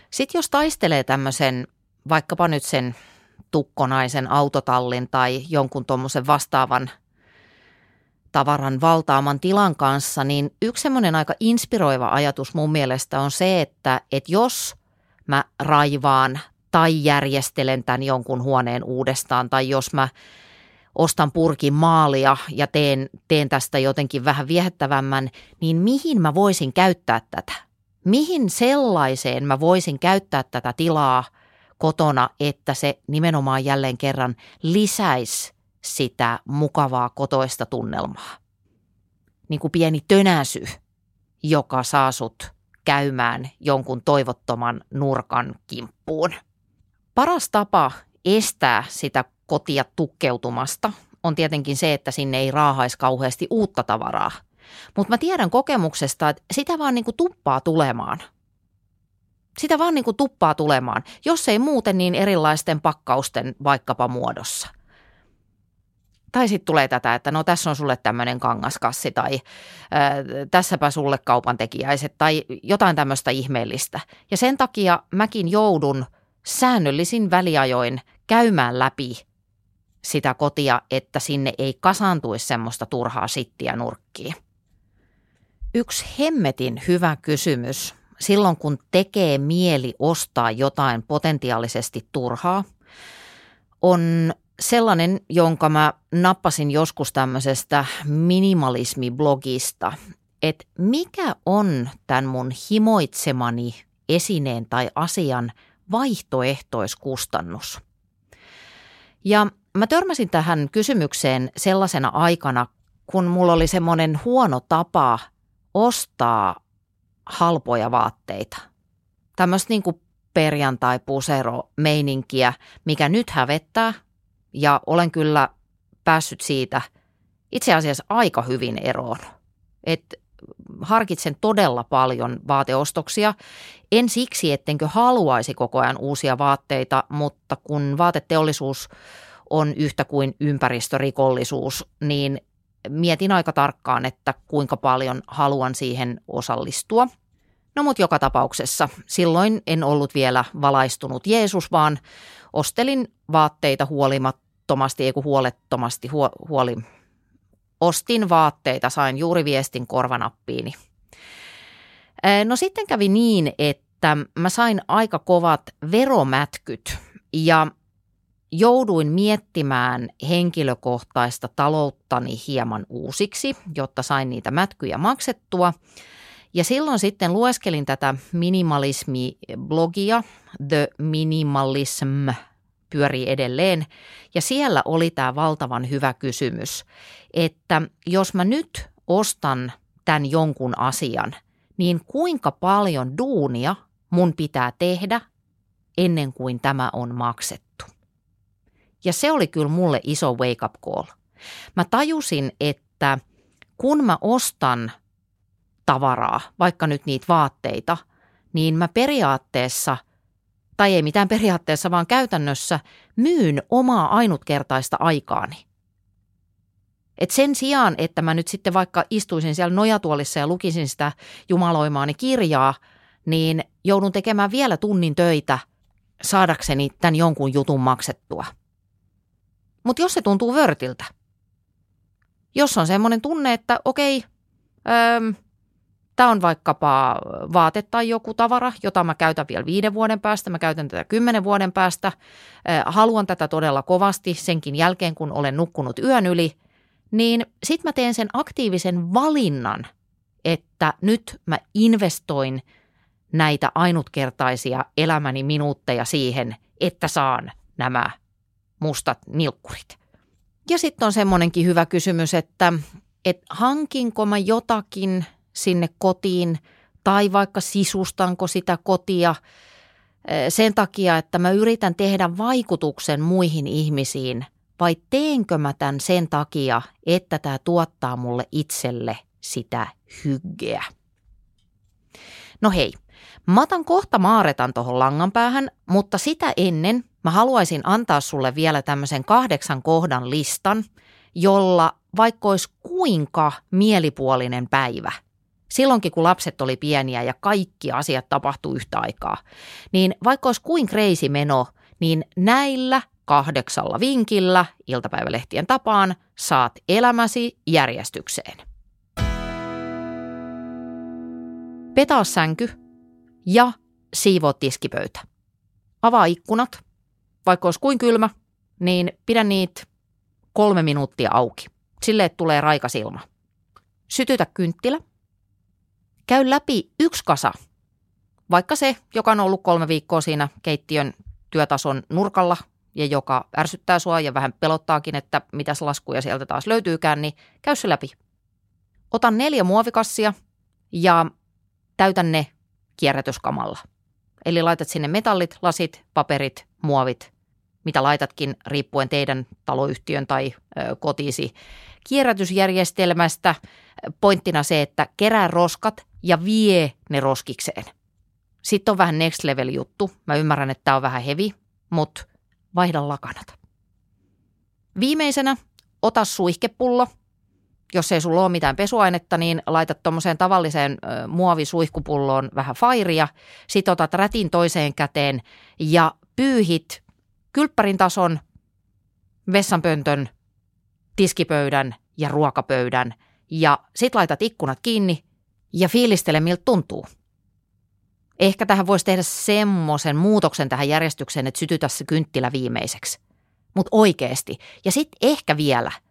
Sitten jos taistelee tämmöisen, vaikkapa nyt sen tukkonaisen autotallin tai jonkun tuommoisen vastaavan tavaran valtaaman tilan kanssa, niin yksi semmoinen aika inspiroiva ajatus mun mielestä on se, että, että jos mä raivaan tai järjestelen tämän jonkun huoneen uudestaan tai jos mä ostan purkin maalia ja teen, teen tästä jotenkin vähän viehättävämmän, niin mihin mä voisin käyttää tätä? Mihin sellaiseen mä voisin käyttää tätä tilaa kotona, että se nimenomaan jälleen kerran lisäisi sitä mukavaa kotoista tunnelmaa? Niin kuin pieni tönäsy, joka saa sut käymään jonkun toivottoman nurkan kimppuun. Paras tapa estää sitä kotia tukkeutumasta on tietenkin se, että sinne ei raahaisi kauheasti uutta tavaraa. Mutta mä tiedän kokemuksesta, että sitä vaan niin kuin tuppaa tulemaan. Sitä vaan niin kuin tuppaa tulemaan, jos ei muuten niin erilaisten pakkausten vaikkapa muodossa. Tai sitten tulee tätä, että no tässä on sulle tämmöinen kangaskassi tai ää, tässäpä sulle kaupantekijäiset tai jotain tämmöistä ihmeellistä. Ja sen takia mäkin joudun säännöllisin väliajoin käymään läpi sitä kotia, että sinne ei kasaantuisi semmoista turhaa sittiä nurkkiin. Yksi hemmetin hyvä kysymys silloin, kun tekee mieli ostaa jotain potentiaalisesti turhaa, on sellainen, jonka mä nappasin joskus tämmöisestä minimalismiblogista, että mikä on tämän mun himoitsemani esineen tai asian vaihtoehtoiskustannus. Ja mä törmäsin tähän kysymykseen sellaisena aikana, kun mulla oli semmoinen huono tapa ostaa halpoja vaatteita. Tämmöistä niin kuin perjantai-pusero-meininkiä, mikä nyt hävettää ja olen kyllä päässyt siitä itse asiassa aika hyvin eroon. Et harkitsen todella paljon vaateostoksia. En siksi, ettenkö haluaisi koko ajan uusia vaatteita, mutta kun vaateteollisuus on yhtä kuin ympäristörikollisuus, niin mietin aika tarkkaan, että kuinka paljon haluan siihen osallistua. No mutta joka tapauksessa silloin en ollut vielä valaistunut Jeesus, vaan ostelin vaatteita huolimattomasti, ei huolettomasti, huo, huoli. Ostin vaatteita, sain juuri viestin korvanappiini. No sitten kävi niin, että mä sain aika kovat veromätkyt ja jouduin miettimään henkilökohtaista talouttani hieman uusiksi, jotta sain niitä mätkyjä maksettua. Ja silloin sitten lueskelin tätä minimalismi-blogia, The Minimalism pyörii edelleen. Ja siellä oli tämä valtavan hyvä kysymys, että jos mä nyt ostan tämän jonkun asian, niin kuinka paljon duunia mun pitää tehdä ennen kuin tämä on maksettu. Ja se oli kyllä mulle iso wake up call. Mä tajusin, että kun mä ostan tavaraa, vaikka nyt niitä vaatteita, niin mä periaatteessa, tai ei mitään periaatteessa, vaan käytännössä myyn omaa ainutkertaista aikaani. Et sen sijaan, että mä nyt sitten vaikka istuisin siellä nojatuolissa ja lukisin sitä jumaloimaani kirjaa, niin joudun tekemään vielä tunnin töitä saadakseni tämän jonkun jutun maksettua – mutta jos se tuntuu vörtiltä, jos on semmoinen tunne, että okei, öö, tämä on vaikkapa vaate tai joku tavara, jota mä käytän vielä viiden vuoden päästä, mä käytän tätä kymmenen vuoden päästä, haluan tätä todella kovasti senkin jälkeen, kun olen nukkunut yön yli, niin sitten mä teen sen aktiivisen valinnan, että nyt mä investoin näitä ainutkertaisia elämäni minuutteja siihen, että saan nämä mustat nilkkurit. Ja sitten on semmoinenkin hyvä kysymys, että, että hankinko mä jotakin sinne kotiin tai vaikka sisustanko sitä kotia eh, sen takia, että mä yritän tehdä vaikutuksen muihin ihmisiin vai teenkö mä tämän sen takia, että tämä tuottaa mulle itselle sitä hyggeä. No hei, mä otan kohta maaretan tuohon langan päähän, mutta sitä ennen mä haluaisin antaa sulle vielä tämmöisen kahdeksan kohdan listan, jolla vaikka olisi kuinka mielipuolinen päivä, silloinkin kun lapset oli pieniä ja kaikki asiat tapahtuu yhtä aikaa, niin vaikka olisi kuin crazy meno, niin näillä kahdeksalla vinkillä iltapäivälehtien tapaan saat elämäsi järjestykseen. Petaa sänky ja siivoo tiskipöytä. Avaa ikkunat. Vaikka olisi kuin kylmä, niin pidä niitä kolme minuuttia auki. Sille tulee raikas ilma. Sytytä kynttilä. Käy läpi yksi kasa. Vaikka se, joka on ollut kolme viikkoa siinä keittiön työtason nurkalla ja joka ärsyttää sua ja vähän pelottaakin, että mitäs laskuja sieltä taas löytyykään, niin käy se läpi. Ota neljä muovikassia ja täytä ne kierrätyskamalla. Eli laitat sinne metallit, lasit, paperit, muovit, mitä laitatkin riippuen teidän taloyhtiön tai kotisi kierrätysjärjestelmästä. Pointtina se, että kerää roskat ja vie ne roskikseen. Sitten on vähän next level juttu. Mä ymmärrän, että tämä on vähän hevi, mutta vaihda lakanat. Viimeisenä ota suihkepullo – jos ei sulla ole mitään pesuainetta, niin laitat tuommoiseen tavalliseen muovisuihkupulloon vähän fairia, sit otat rätin toiseen käteen ja pyyhit kylppärin tason, vessanpöntön, tiskipöydän ja ruokapöydän ja sit laitat ikkunat kiinni ja fiilistele miltä tuntuu. Ehkä tähän voisi tehdä semmoisen muutoksen tähän järjestykseen, että sytytä se kynttilä viimeiseksi. Mutta oikeasti. Ja sitten ehkä vielä –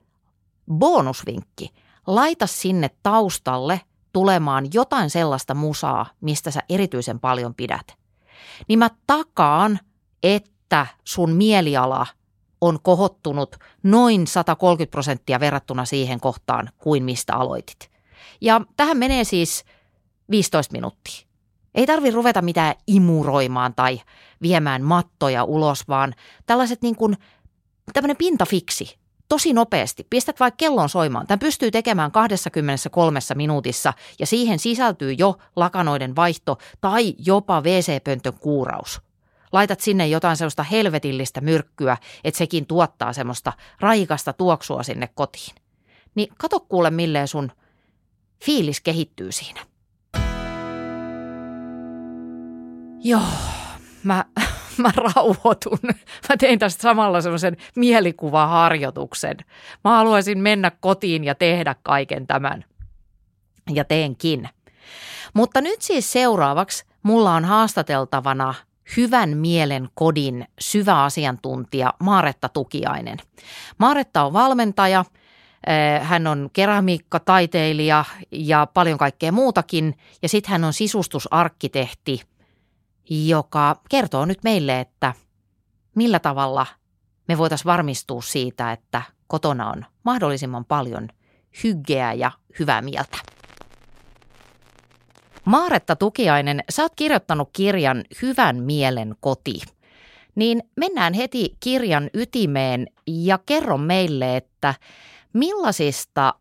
bonusvinkki, laita sinne taustalle tulemaan jotain sellaista musaa, mistä sä erityisen paljon pidät. Niin mä takaan, että sun mieliala on kohottunut noin 130 prosenttia verrattuna siihen kohtaan, kuin mistä aloitit. Ja tähän menee siis 15 minuuttia. Ei tarvi ruveta mitään imuroimaan tai viemään mattoja ulos, vaan tällaiset niin kuin tämmöinen pintafiksi, tosi nopeasti. Pistät vaikka kellon soimaan. Tämän pystyy tekemään 23 minuutissa ja siihen sisältyy jo lakanoiden vaihto tai jopa WC-pöntön kuuraus. Laitat sinne jotain sellaista helvetillistä myrkkyä, että sekin tuottaa semmoista raikasta tuoksua sinne kotiin. Niin kato kuule, milleen sun fiilis kehittyy siinä. Joo, mä mä rauhoitun. Mä tein tästä samalla semmoisen mielikuvaharjoituksen. Mä haluaisin mennä kotiin ja tehdä kaiken tämän. Ja teenkin. Mutta nyt siis seuraavaksi mulla on haastateltavana hyvän mielen kodin syvä asiantuntija Maaretta Tukiainen. Maaretta on valmentaja, hän on keramiikkataiteilija ja paljon kaikkea muutakin. Ja sitten hän on sisustusarkkitehti – joka kertoo nyt meille, että millä tavalla me voitaisiin varmistua siitä, että kotona on mahdollisimman paljon hyggeä ja hyvää mieltä. Maaretta Tukiainen, sä oot kirjoittanut kirjan Hyvän mielen koti. Niin mennään heti kirjan ytimeen ja kerro meille, että millaisista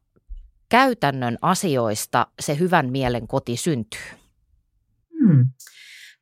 käytännön asioista se hyvän mielen koti syntyy? Hmm.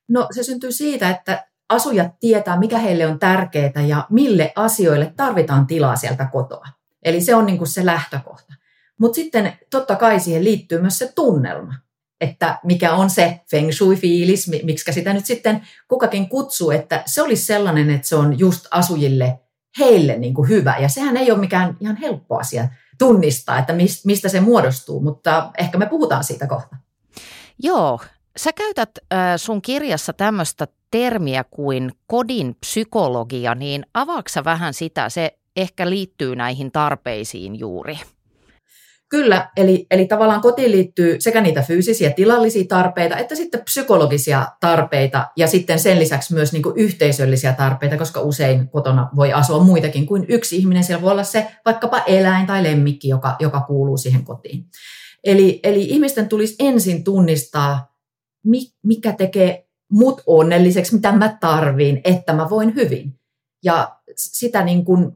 No se syntyy siitä, että asujat tietää, mikä heille on tärkeää ja mille asioille tarvitaan tilaa sieltä kotoa. Eli se on niin kuin se lähtökohta. Mutta sitten totta kai siihen liittyy myös se tunnelma, että mikä on se feng shui-fiilis, miksi sitä nyt sitten kukakin kutsuu, että se olisi sellainen, että se on just asujille heille niin kuin hyvä. Ja sehän ei ole mikään ihan helppo asia tunnistaa, että mistä se muodostuu, mutta ehkä me puhutaan siitä kohta. Joo, Sä käytät sun kirjassa tämmöistä termiä kuin kodin psykologia, niin avaaksa vähän sitä? Se ehkä liittyy näihin tarpeisiin juuri. Kyllä, eli, eli tavallaan kotiin liittyy sekä niitä fyysisiä tilallisia tarpeita, että sitten psykologisia tarpeita ja sitten sen lisäksi myös niin kuin yhteisöllisiä tarpeita, koska usein kotona voi asua muitakin kuin yksi ihminen. Siellä voi olla se vaikkapa eläin tai lemmikki, joka, joka kuuluu siihen kotiin. Eli, eli ihmisten tulisi ensin tunnistaa, mikä tekee mut onnelliseksi, mitä mä tarviin, että mä voin hyvin. Ja sitä niin kuin,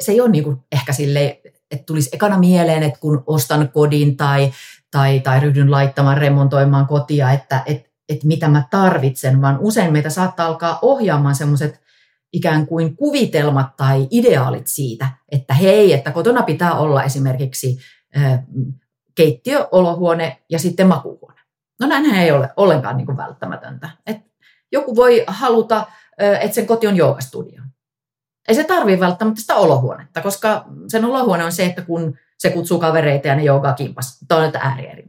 se ei ole niin kuin ehkä sille että tulisi ekana mieleen, että kun ostan kodin tai, tai, tai ryhdyn laittamaan, remontoimaan kotia, että et, et mitä mä tarvitsen, vaan usein meitä saattaa alkaa ohjaamaan semmoiset ikään kuin kuvitelmat tai ideaalit siitä, että hei, että kotona pitää olla esimerkiksi keittiö, olohuone ja sitten makuuhuone. No näinhän ei ole ollenkaan niin kuin välttämätöntä. Et joku voi haluta, että sen koti on joogastudio. Ei se tarvitse välttämättä sitä olohuonetta, koska sen olohuone on se, että kun se kutsuu kavereita ja ne joogaa kimpas. Tämä on ääri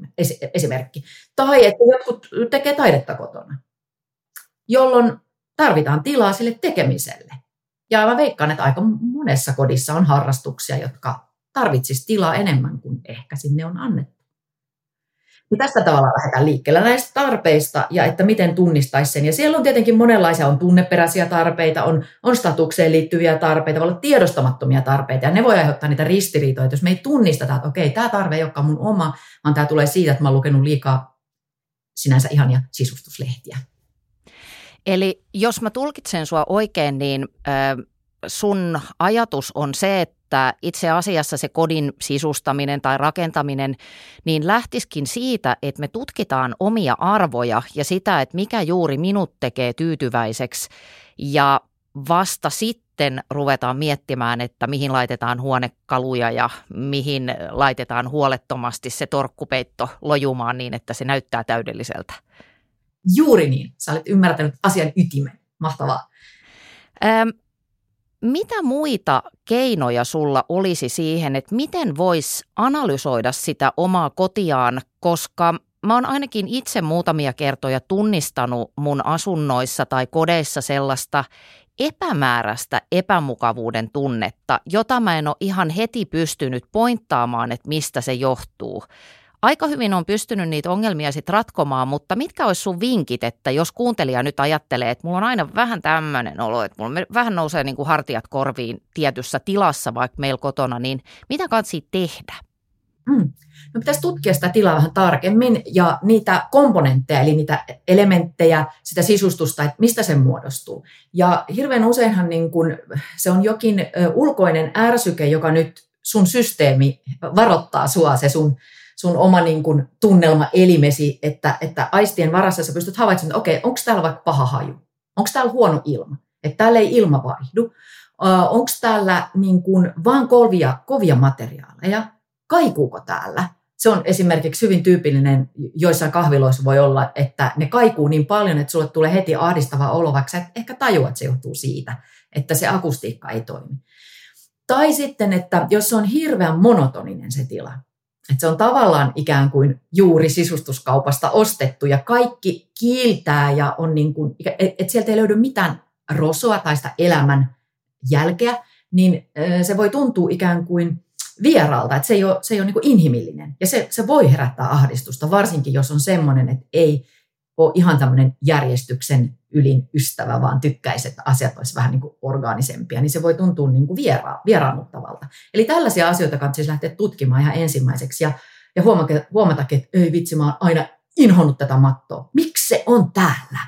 esimerkki. Tai että jotkut tekee taidetta kotona, jolloin tarvitaan tilaa sille tekemiselle. Ja mä veikkaan, että aika monessa kodissa on harrastuksia, jotka tarvitsisi tilaa enemmän kuin ehkä sinne on annettu. Niin tästä tavalla lähdetään liikkeelle näistä tarpeista ja että miten tunnistaisi sen. Ja siellä on tietenkin monenlaisia, on tunneperäisiä tarpeita, on, on statukseen liittyviä tarpeita, voi olla tiedostamattomia tarpeita ja ne voi aiheuttaa niitä ristiriitoja, että jos me ei tunnisteta, että okei, tämä tarve ei olekaan mun oma, vaan tämä tulee siitä, että mä oon lukenut liikaa sinänsä ihania sisustuslehtiä. Eli jos mä tulkitsen sua oikein, niin äh, sun ajatus on se, että että itse asiassa se kodin sisustaminen tai rakentaminen niin lähtiskin siitä, että me tutkitaan omia arvoja ja sitä, että mikä juuri minut tekee tyytyväiseksi ja vasta sitten ruvetaan miettimään, että mihin laitetaan huonekaluja ja mihin laitetaan huolettomasti se torkkupeitto lojumaan niin, että se näyttää täydelliseltä. Juuri niin. Sä olet ymmärtänyt asian ytimen. Mahtavaa. Ähm, mitä muita keinoja sulla olisi siihen, että miten vois analysoida sitä omaa kotiaan, koska mä oon ainakin itse muutamia kertoja tunnistanut mun asunnoissa tai kodeissa sellaista epämääräistä epämukavuuden tunnetta, jota mä en ole ihan heti pystynyt pointtaamaan, että mistä se johtuu aika hyvin on pystynyt niitä ongelmia sitten ratkomaan, mutta mitkä olisi sun vinkit, että jos kuuntelija nyt ajattelee, että mulla on aina vähän tämmöinen olo, että mulla vähän nousee niin kuin hartiat korviin tietyssä tilassa vaikka meillä kotona, niin mitä kannattaa tehdä? Mm. No pitäisi tutkia sitä tilaa vähän tarkemmin ja niitä komponentteja, eli niitä elementtejä, sitä sisustusta, että mistä se muodostuu. Ja hirveän useinhan niin kun se on jokin ulkoinen ärsyke, joka nyt sun systeemi varoittaa sua, se sun sun oma niin kuin, tunnelma elimesi, että, että aistien varassa sä pystyt havaitsemaan, että okei, onko täällä vaikka paha haju? Onko täällä huono ilma? Että täällä ei ilma vaihdu? Onko täällä niin kuin, vaan kovia, kovia materiaaleja? Kaikuuko täällä? Se on esimerkiksi hyvin tyypillinen, joissain kahviloissa voi olla, että ne kaikuu niin paljon, että sulle tulee heti ahdistava olo, vaikka sä et ehkä tajua, että se johtuu siitä, että se akustiikka ei toimi. Tai sitten, että jos se on hirveän monotoninen se tila, että se on tavallaan ikään kuin juuri sisustuskaupasta ostettu ja kaikki kiiltää ja on niin kuin, että sieltä ei löydy mitään rosoa tai sitä elämän jälkeä, niin se voi tuntua ikään kuin vieraalta, että se ei ole, se ei ole niin inhimillinen. Ja se, se voi herättää ahdistusta, varsinkin jos on semmoinen, että ei ole ihan tämmöinen järjestyksen ylin ystävä, vaan tykkäisi, että asiat olisi vähän niin kuin orgaanisempia, niin se voi tuntua niin kuin viera, vieraannuttavalta. Eli tällaisia asioita kannattaa siis lähteä tutkimaan ihan ensimmäiseksi ja, ja huomata, että ei vitsi, mä oon aina inhonnut tätä mattoa. Miksi se on täällä?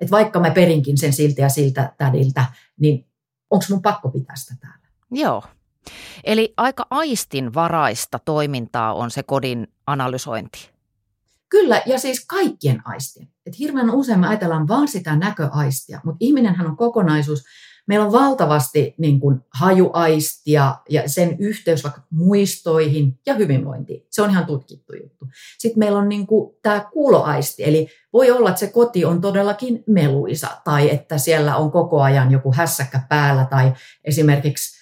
Että vaikka mä perinkin sen siltä ja siltä tädiltä, niin onko mun pakko pitää sitä täällä? Joo. Eli aika aistin varaista toimintaa on se kodin analysointi. Kyllä, ja siis kaikkien aistien. Et hirveän usein me ajatellaan vain sitä näköaistia, mutta ihminenhän on kokonaisuus. Meillä on valtavasti niin kuin, hajuaistia ja sen yhteys vaikka muistoihin ja hyvinvointiin. Se on ihan tutkittu juttu. Sitten meillä on niin tämä kuuloaisti, eli voi olla, että se koti on todellakin meluisa tai että siellä on koko ajan joku hässäkkä päällä tai esimerkiksi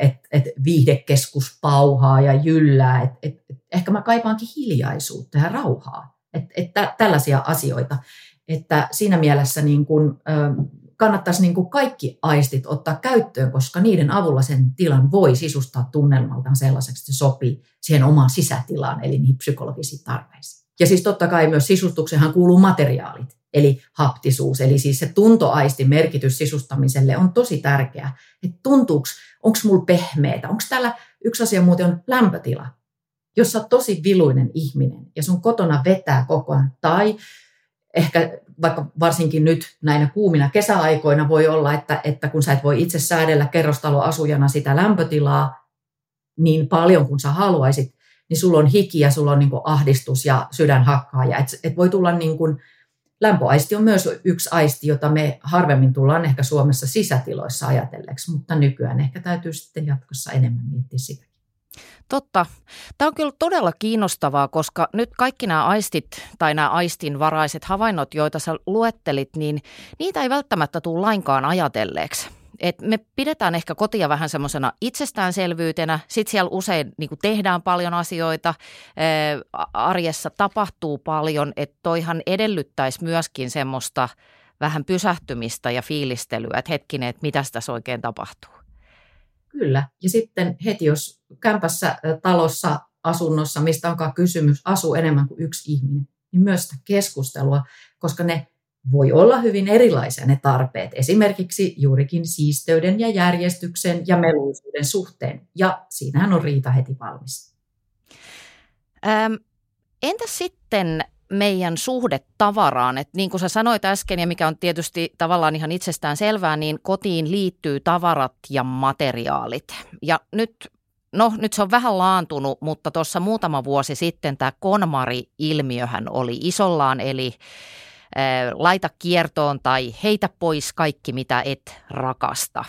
että et viihdekeskus pauhaa ja jyllää. Et, et, et ehkä mä kaipaankin hiljaisuutta ja rauhaa. Että et tällaisia asioita. Että siinä mielessä niin kun, kannattaisi niin kuin kaikki aistit ottaa käyttöön, koska niiden avulla sen tilan voi sisustaa tunnelmaltaan sellaiseksi, että se sopii siihen omaan sisätilaan, eli niihin psykologisiin tarpeisiin. Ja siis totta kai myös sisustukseenhan kuuluu materiaalit, eli haptisuus, eli siis se tuntoaistin merkitys sisustamiselle on tosi tärkeä. Että tuntuuko, onko mulla pehmeitä, onko täällä yksi asia muuten on lämpötila. Jos sä oot tosi viluinen ihminen ja sun kotona vetää koko ajan, tai ehkä vaikka varsinkin nyt näinä kuumina kesäaikoina voi olla, että, että kun sä et voi itse säädellä kerrostaloasujana sitä lämpötilaa niin paljon kuin sä haluaisit, niin sulla on hiki ja sulla on niin ahdistus ja sydän hakkaa. Ja et, et voi tulla niin kuin, lämpöaisti on myös yksi aisti, jota me harvemmin tullaan ehkä Suomessa sisätiloissa ajatelleeksi, mutta nykyään ehkä täytyy sitten jatkossa enemmän miettiä sitä. Totta. Tämä on kyllä todella kiinnostavaa, koska nyt kaikki nämä aistit tai nämä aistinvaraiset havainnot, joita sä luettelit, niin niitä ei välttämättä tule lainkaan ajatelleeksi. Et me pidetään ehkä kotia vähän semmoisena itsestäänselvyytenä. Sitten siellä usein niin tehdään paljon asioita, arjessa tapahtuu paljon, että toihan edellyttäisi myöskin semmoista vähän pysähtymistä ja fiilistelyä, että hetkinen, että mitä tässä oikein tapahtuu. Kyllä. Ja sitten heti, jos kämpässä, talossa, asunnossa, mistä onkaan kysymys, asuu enemmän kuin yksi ihminen, niin myös sitä keskustelua, koska ne voi olla hyvin erilaisia ne tarpeet, esimerkiksi juurikin siisteyden ja järjestyksen ja meluisuuden suhteen. Ja siinähän on riita heti valmis. Ähm, entäs sitten meidän suhde tavaraan. Et niin kuin sä sanoit äsken ja mikä on tietysti tavallaan ihan itsestään selvää, niin kotiin liittyy tavarat ja materiaalit. Ja nyt, no nyt se on vähän laantunut, mutta tuossa muutama vuosi sitten tämä konmari-ilmiöhän oli isollaan, eli laita kiertoon tai heitä pois kaikki, mitä et rakasta.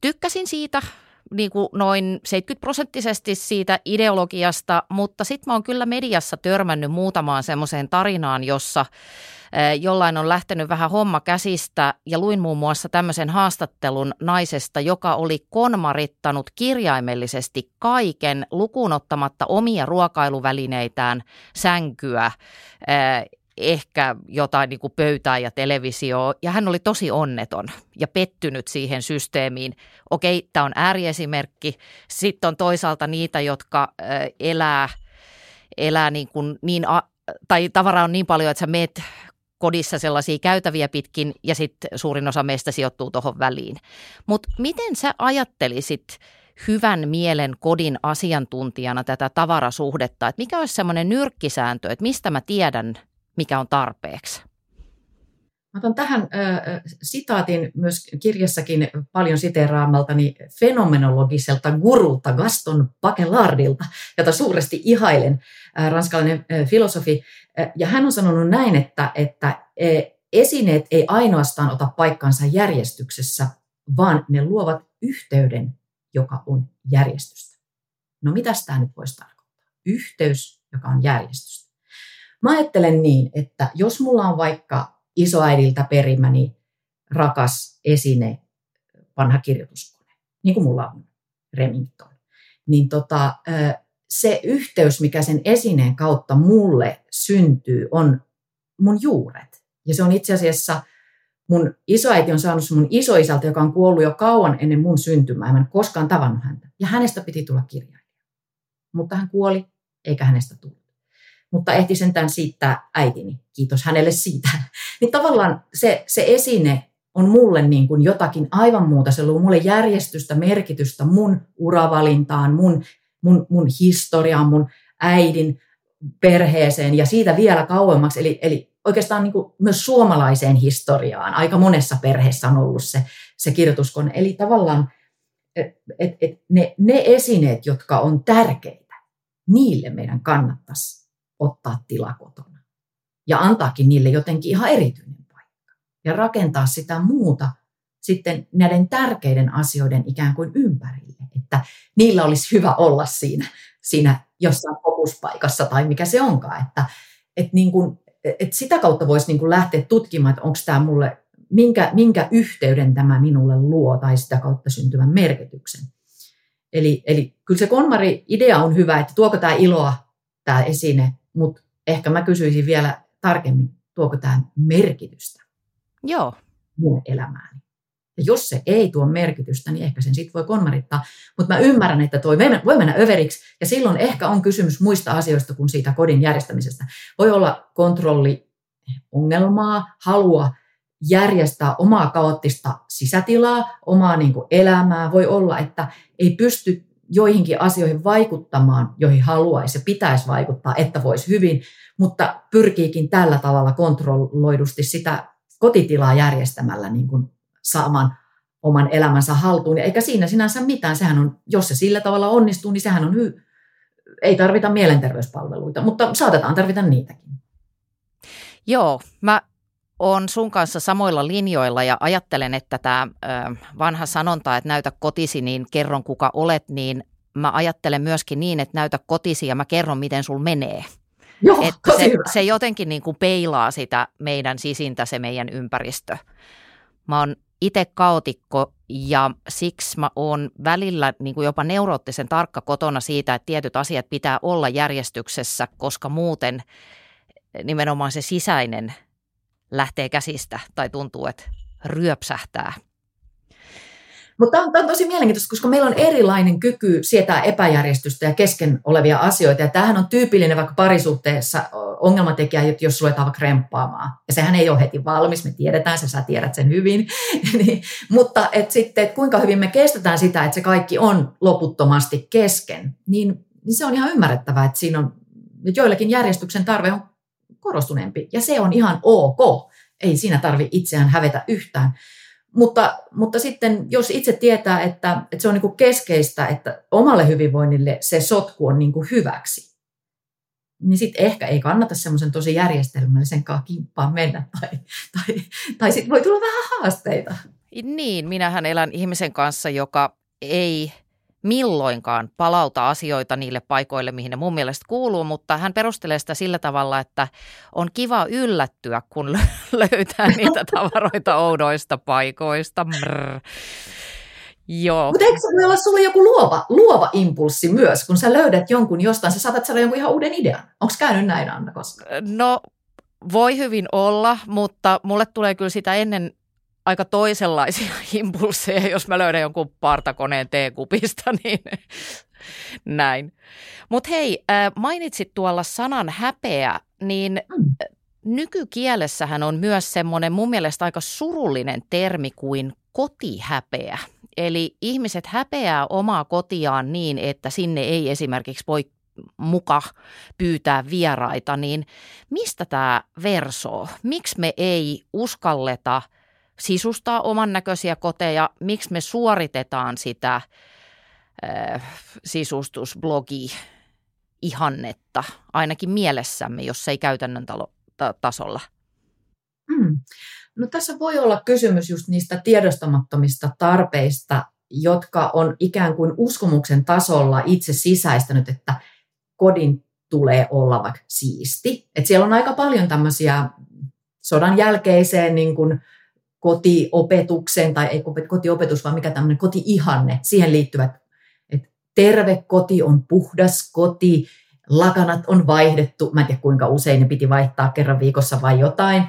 Tykkäsin siitä niin kuin noin 70 prosenttisesti siitä ideologiasta, mutta sitten mä oon kyllä mediassa törmännyt muutamaan semmoiseen tarinaan, jossa jollain on lähtenyt vähän homma käsistä ja luin muun muassa tämmöisen haastattelun naisesta, joka oli konmarittanut kirjaimellisesti kaiken lukuun ottamatta omia ruokailuvälineitään, sänkyä, ehkä jotain niin kuin pöytää ja televisio ja hän oli tosi onneton ja pettynyt siihen systeemiin. Okei, tämä on ääriesimerkki. Sitten on toisaalta niitä, jotka elää, elää niin, kuin niin tai tavaraa on niin paljon, että sä meet kodissa sellaisia käytäviä pitkin ja sitten suurin osa meistä sijoittuu tuohon väliin. Mutta miten sä ajattelisit hyvän mielen kodin asiantuntijana tätä tavarasuhdetta, että mikä olisi semmoinen nyrkkisääntö, että mistä mä tiedän, mikä on tarpeeksi? Mä otan tähän äh, sitaatin myös kirjassakin paljon siteeraamaltani fenomenologiselta gurulta Gaston Bachelardilta, jota suuresti ihailen, äh, ranskalainen äh, filosofi. Äh, ja hän on sanonut näin, että, että äh, esineet ei ainoastaan ota paikkansa järjestyksessä, vaan ne luovat yhteyden, joka on järjestystä. No mitä tämä nyt voisi tarkoittaa? Yhteys, joka on järjestystä. Mä ajattelen niin, että jos mulla on vaikka isoäidiltä perimäni rakas esine, vanha kirjoituskone, niin kuin mulla on Remington, niin tota, se yhteys, mikä sen esineen kautta mulle syntyy, on mun juuret. Ja se on itse asiassa, mun isoäiti on saanut mun isoisältä, joka on kuollut jo kauan ennen mun syntymää. Mä en koskaan tavannut häntä. Ja hänestä piti tulla kirjailija. Mutta hän kuoli, eikä hänestä tullut mutta ehti sentään siittää äitini. Kiitos hänelle siitä. niin tavallaan se, se esine on mulle niin kuin jotakin aivan muuta. Se luo mulle järjestystä, merkitystä mun uravalintaan, mun, mun, mun historiaan, mun äidin perheeseen ja siitä vielä kauemmaksi. Eli, eli oikeastaan niin kuin myös suomalaiseen historiaan. Aika monessa perheessä on ollut se, se kirjoituskone. Eli tavallaan et, et, ne, ne esineet, jotka on tärkeitä, niille meidän kannattaisi ottaa tila kotona. Ja antaakin niille jotenkin ihan erityinen paikka. Ja rakentaa sitä muuta sitten näiden tärkeiden asioiden ikään kuin ympärille. Että niillä olisi hyvä olla siinä, siinä jossain fokuspaikassa tai mikä se onkaan. Että, että, niin kuin, että sitä kautta voisi niin kuin lähteä tutkimaan, että onko tämä mulle, minkä, minkä yhteyden tämä minulle luo tai sitä kautta syntyvän merkityksen. Eli, eli kyllä se konmari-idea on hyvä, että tuoko tämä iloa, tämä esine, mutta ehkä mä kysyisin vielä tarkemmin, tuoko tämä merkitystä? Joo, mun elämääni. Ja jos se ei tuo merkitystä, niin ehkä sen sitten voi konmarittaa. Mutta mä ymmärrän, että toi voi mennä överiksi, ja silloin ehkä on kysymys muista asioista kuin siitä kodin järjestämisestä. Voi olla kontrolli ongelmaa, halua järjestää omaa kaoottista sisätilaa, omaa niin kuin elämää. Voi olla, että ei pysty joihinkin asioihin vaikuttamaan, joihin haluaisi ja pitäisi vaikuttaa, että voisi hyvin, mutta pyrkiikin tällä tavalla kontrolloidusti sitä kotitilaa järjestämällä niin kuin saamaan oman elämänsä haltuun. Eikä siinä sinänsä mitään. Sehän on, jos se sillä tavalla onnistuu, niin sehän on hy- ei tarvita mielenterveyspalveluita, mutta saatetaan tarvita niitäkin. Joo, mä on sun kanssa samoilla linjoilla ja ajattelen, että tämä vanha sanonta, että näytä kotisi, niin kerron kuka olet, niin mä ajattelen myöskin niin, että näytä kotisi ja mä kerron, miten sul menee. Joo, että se, se jotenkin niin kuin peilaa sitä meidän sisintä, se meidän ympäristö. Mä oon itse kaotikko ja siksi mä oon välillä niin kuin jopa neuroottisen tarkka kotona siitä, että tietyt asiat pitää olla järjestyksessä, koska muuten nimenomaan se sisäinen – lähtee käsistä tai tuntuu, että ryöpsähtää. Mutta tämä on tosi mielenkiintoista, koska meillä on erilainen kyky sietää epäjärjestystä ja kesken olevia asioita. Ja tämähän on tyypillinen vaikka parisuhteessa ongelmatekijä, jos ruvetaan vaikka remppaamaan. Ja sehän ei ole heti valmis, me tiedetään se, sä tiedät sen hyvin. niin, mutta et sitten, et kuinka hyvin me kestetään sitä, että se kaikki on loputtomasti kesken, niin, niin se on ihan ymmärrettävää, että siinä on, että joillekin järjestyksen tarve on korostuneempi. Ja se on ihan ok. Ei siinä tarvi itseään hävetä yhtään. Mutta, mutta sitten jos itse tietää, että, että se on niin keskeistä, että omalle hyvinvoinnille se sotku on niin hyväksi, niin sitten ehkä ei kannata semmoisen tosi järjestelmällisen kimppaan mennä. Tai, tai, tai sitten voi tulla vähän haasteita. Niin, minähän elän ihmisen kanssa, joka ei – milloinkaan palauta asioita niille paikoille, mihin ne mun mielestä kuuluu, mutta hän perustelee sitä sillä tavalla, että on kiva yllättyä, kun löytää niitä tavaroita oudoista paikoista. Brr. Joo. Mutta eikö se voi olla sulle joku luova, luova impulssi myös, kun sä löydät jonkun jostain, sä saatat saada jonkun ihan uuden idean. Onko käynyt näin, Anna, koskaan? No, voi hyvin olla, mutta mulle tulee kyllä sitä ennen aika toisenlaisia impulseja, jos mä löydän jonkun partakoneen teekupista, niin näin. Mutta hei, mainitsit tuolla sanan häpeä, niin mm. nykykielessähän on myös semmoinen mun mielestä aika surullinen termi kuin kotihäpeä. Eli ihmiset häpeää omaa kotiaan niin, että sinne ei esimerkiksi voi muka pyytää vieraita, niin mistä tämä versoo? Miksi me ei uskalleta – sisustaa oman näköisiä koteja, miksi me suoritetaan sitä äh, sisustusblogi ihannetta ainakin mielessämme, jos ei käytännön talo, ta- tasolla? Mm. No tässä voi olla kysymys just niistä tiedostamattomista tarpeista, jotka on ikään kuin uskomuksen tasolla itse sisäistänyt, että kodin tulee olla vaikka siisti. Et siellä on aika paljon tämmöisiä sodan jälkeiseen niin kuin kotiopetukseen, tai ei kotiopetus, vaan mikä tämmöinen koti-ihanne, siihen liittyvät, että terve koti on puhdas koti, lakanat on vaihdettu, mä en tiedä kuinka usein ne piti vaihtaa kerran viikossa vai jotain,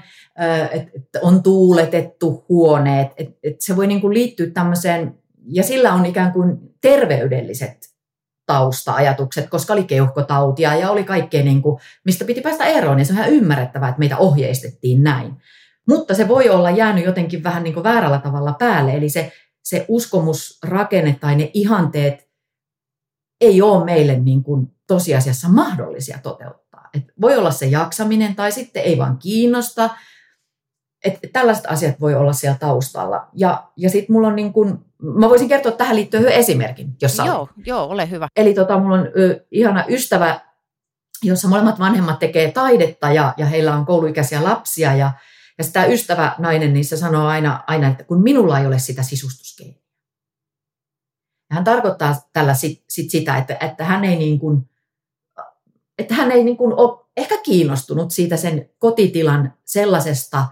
että on tuuletettu huoneet, että se voi niin kuin liittyä tämmöiseen, ja sillä on ikään kuin terveydelliset tausta-ajatukset, koska oli keuhkotautia ja oli kaikkea, niin kuin, mistä piti päästä eroon, ja se on ihan ymmärrettävää, että meitä ohjeistettiin näin. Mutta se voi olla jäänyt jotenkin vähän niin kuin väärällä tavalla päälle, eli se, se uskomusrakenne tai ne ihanteet ei ole meille niin kuin tosiasiassa mahdollisia toteuttaa. Et voi olla se jaksaminen tai sitten ei vaan kiinnosta. Et tällaiset asiat voi olla siellä taustalla. Ja, ja sitten mulla on niin kuin, mä voisin kertoa tähän liittyen yhden esimerkin, jos Joo, joo, ole hyvä. Eli tota, mulla on ö, ihana ystävä, jossa molemmat vanhemmat tekee taidetta ja, ja heillä on kouluikäisiä lapsia ja ja sitä ystävä nainen, niin se sanoo aina, aina, että kun minulla ei ole sitä sisustuskeinoa. hän tarkoittaa tällä sit, sit sitä, että, että hän ei, niin kuin, että hän ei niin kuin ole ehkä kiinnostunut siitä sen kotitilan sellaisesta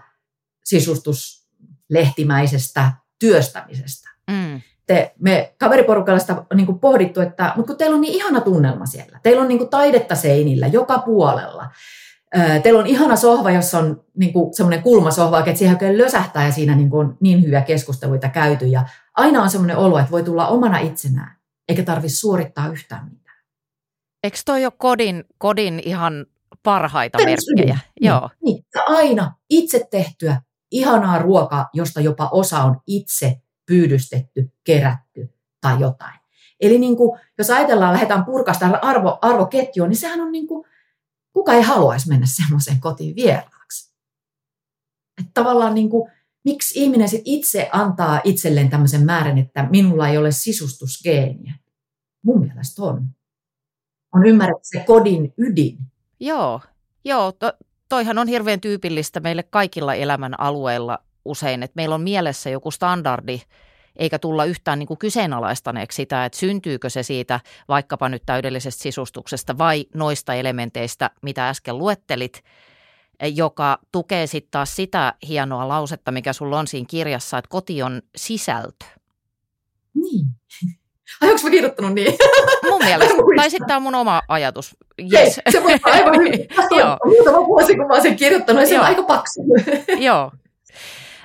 sisustuslehtimäisestä työstämisestä. Mm. Te, me kaveriporukalla sitä niin kuin pohdittu, että mutta kun teillä on niin ihana tunnelma siellä. Teillä on niin kuin taidetta seinillä joka puolella teillä on ihana sohva, jossa on niin kuin semmoinen kulmasohva, että siihen oikein lösähtää ja siinä niin, kuin on niin hyviä keskusteluita käyty. Ja aina on semmoinen olo, että voi tulla omana itsenään, eikä tarvitse suorittaa yhtään mitään. Eikö toi ole kodin, kodin ihan parhaita merkkejä? Niin, Joo. Niin, aina itse tehtyä, ihanaa ruokaa, josta jopa osa on itse pyydystetty, kerätty tai jotain. Eli niin kuin, jos ajatellaan, lähdetään purkasta arvo, arvoketjua, niin sehän on niin kuin, kuka ei haluaisi mennä semmoiseen kotiin vieraaksi. Että tavallaan niin kuin, miksi ihminen sit itse antaa itselleen tämmöisen määrän, että minulla ei ole sisustusgeeniä. Mun mielestä on. On ymmärretty se kodin ydin. Joo, joo to, toihan on hirveän tyypillistä meille kaikilla elämän alueilla usein, että meillä on mielessä joku standardi, eikä tulla yhtään niin kuin kyseenalaistaneeksi sitä, että syntyykö se siitä vaikkapa nyt täydellisestä sisustuksesta vai noista elementeistä, mitä äsken luettelit, joka tukee sitten taas sitä hienoa lausetta, mikä sulla on siinä kirjassa, että koti on sisältö. Niin. Ai onko mä kirjoittanut niin? Mun mielestä. tai sitten tämä on mun oma ajatus. Yes. Hei, se voi aivan hyvin. Joo. Muutama vuosi, kun mä oon sen kirjoittanut, ja se on aika paksu. Joo.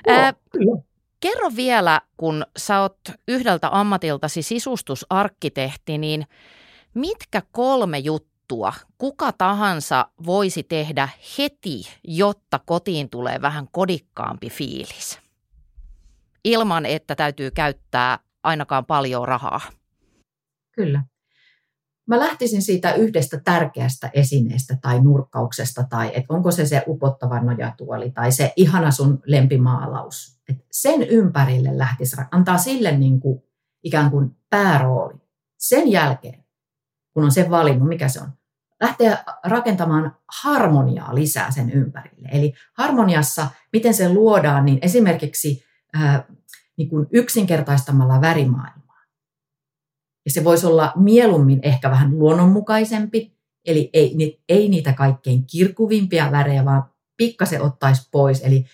Joo, kyllä. Kerro vielä, kun sä oot yhdeltä ammatiltasi sisustusarkkitehti, niin mitkä kolme juttua kuka tahansa voisi tehdä heti, jotta kotiin tulee vähän kodikkaampi fiilis? Ilman, että täytyy käyttää ainakaan paljon rahaa. Kyllä. Mä lähtisin siitä yhdestä tärkeästä esineestä tai nurkkauksesta, tai että onko se se upottava nojatuoli tai se ihana sun lempimaalaus. Et sen ympärille lähtisi, antaa sille niin kuin ikään kuin päärooli. Sen jälkeen, kun on se valinnut, mikä se on, lähtee rakentamaan harmoniaa lisää sen ympärille. Eli harmoniassa, miten se luodaan, niin esimerkiksi ää, niin kuin yksinkertaistamalla värimaailmaa ja se voisi olla mieluummin ehkä vähän luonnonmukaisempi, eli ei, ei niitä kaikkein kirkuvimpia värejä, vaan pikkasen ottaisi pois, eli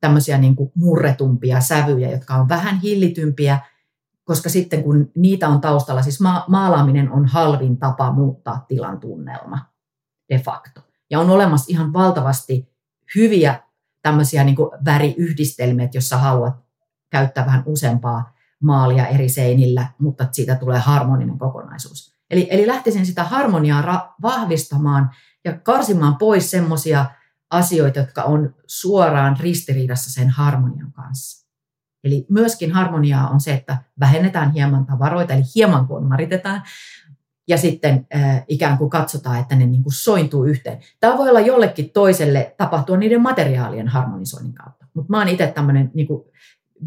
tämmöisiä niin kuin murretumpia sävyjä, jotka on vähän hillitympiä, koska sitten kun niitä on taustalla, siis ma- maalaaminen on halvin tapa muuttaa tilan tunnelma de facto. Ja on olemassa ihan valtavasti hyviä tämmöisiä niin kuin väriyhdistelmiä, jos sä haluat käyttää vähän useampaa maalia eri seinillä, mutta siitä tulee harmoninen kokonaisuus. Eli, eli lähtisin sitä harmoniaa ra- vahvistamaan ja karsimaan pois semmoisia asioita, jotka on suoraan ristiriidassa sen harmonian kanssa. Eli myöskin harmoniaa on se, että vähennetään hieman tavaroita, eli hieman konmaritetaan, ja sitten äh, ikään kuin katsotaan, että ne niin kuin sointuu yhteen. Tämä voi olla jollekin toiselle tapahtua niiden materiaalien harmonisoinnin kautta. Mutta mä oon itse tämmöinen niin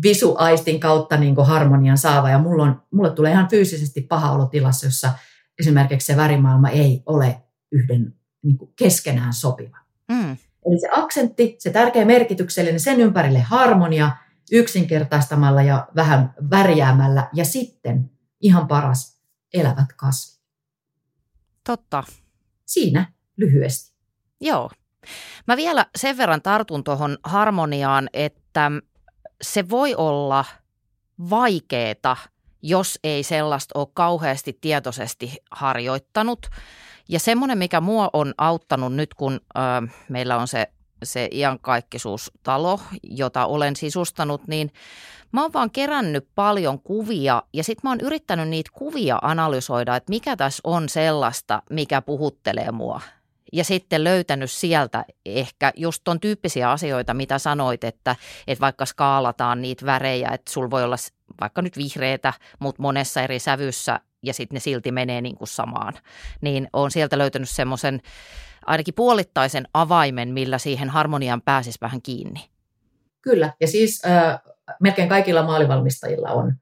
visuaistin kautta niin kuin harmonian saava. Ja mulla on, mulle tulee ihan fyysisesti paha olo tilassa, jossa esimerkiksi se värimaailma ei ole yhden niin kuin keskenään sopiva. Mm. Eli se aksentti, se tärkeä merkityksellinen, sen ympärille harmonia yksinkertaistamalla ja vähän värjäämällä. Ja sitten ihan paras, elävät kasvit. Totta. Siinä lyhyesti. Joo. Mä vielä sen verran tartun tuohon harmoniaan, että se voi olla vaikeeta, jos ei sellaista ole kauheasti tietoisesti harjoittanut. Ja semmoinen, mikä mua on auttanut nyt, kun ö, meillä on se, se iankaikkisuustalo, jota olen sisustanut, niin mä oon vaan kerännyt paljon kuvia ja sitten mä oon yrittänyt niitä kuvia analysoida, että mikä tässä on sellaista, mikä puhuttelee mua ja sitten löytänyt sieltä ehkä just ton tyyppisiä asioita, mitä sanoit, että, että vaikka skaalataan niitä värejä, että sulla voi olla vaikka nyt vihreitä, mutta monessa eri sävyssä ja sitten ne silti menee niin kuin samaan. Niin on sieltä löytänyt semmoisen ainakin puolittaisen avaimen, millä siihen harmoniaan pääsisi vähän kiinni. Kyllä, ja siis äh, melkein kaikilla maalivalmistajilla on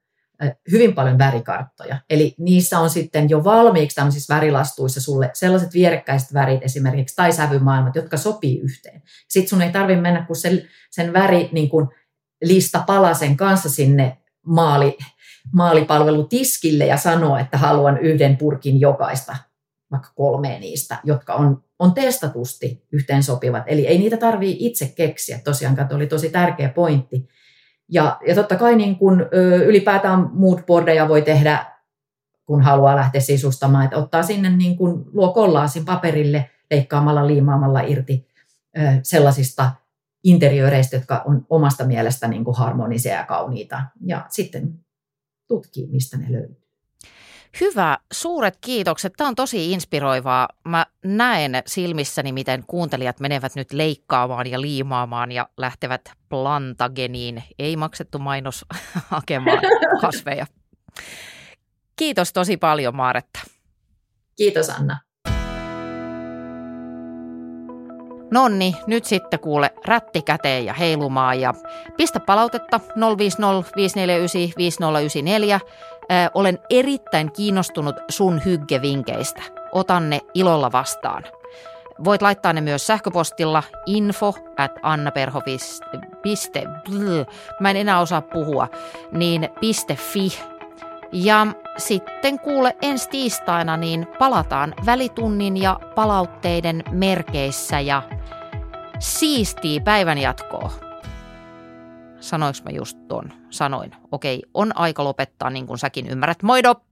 hyvin paljon värikarttoja. Eli niissä on sitten jo valmiiksi tämmöisissä värilastuissa sulle sellaiset vierekkäiset värit esimerkiksi tai sävymaailmat, jotka sopii yhteen. Sitten sun ei tarvitse mennä kuin sen, sen väri niin kuin lista palasen kanssa sinne maali, maalipalvelutiskille ja sanoa, että haluan yhden purkin jokaista, vaikka kolme niistä, jotka on, on testatusti yhteen sopivat. Eli ei niitä tarvii itse keksiä. Tosiaan oli tosi tärkeä pointti. Ja, ja totta kai niin kun, ö, ylipäätään moodboardeja voi tehdä, kun haluaa lähteä sisustamaan, että ottaa sinne niin kun, luo kollaasin paperille leikkaamalla, liimaamalla irti sellaisista interiöreistä, jotka on omasta mielestä niin harmonisia ja kauniita. Ja sitten tutkii, mistä ne löytyy. Hyvä, suuret kiitokset. Tämä on tosi inspiroivaa. Mä näen silmissäni, miten kuuntelijat menevät nyt leikkaamaan ja liimaamaan ja lähtevät plantageniin, ei maksettu mainos, hakemaan kasveja. Kiitos tosi paljon, Maaretta. Kiitos, Anna. Nonni, nyt sitten kuule rätti käteen ja heilumaan ja pistä palautetta 050 549 5094. Olen erittäin kiinnostunut sun hyggevinkeistä. Otan ne ilolla vastaan. Voit laittaa ne myös sähköpostilla info at annaperho.piste. Mä en enää osaa puhua. Niin .fi. Ja sitten kuule ensi tiistaina niin palataan välitunnin ja palautteiden merkeissä ja siistii päivän jatkoa. Sanoinko mä just ton? Sanoin. Okei, on aika lopettaa niin kuin säkin ymmärrät. Moido!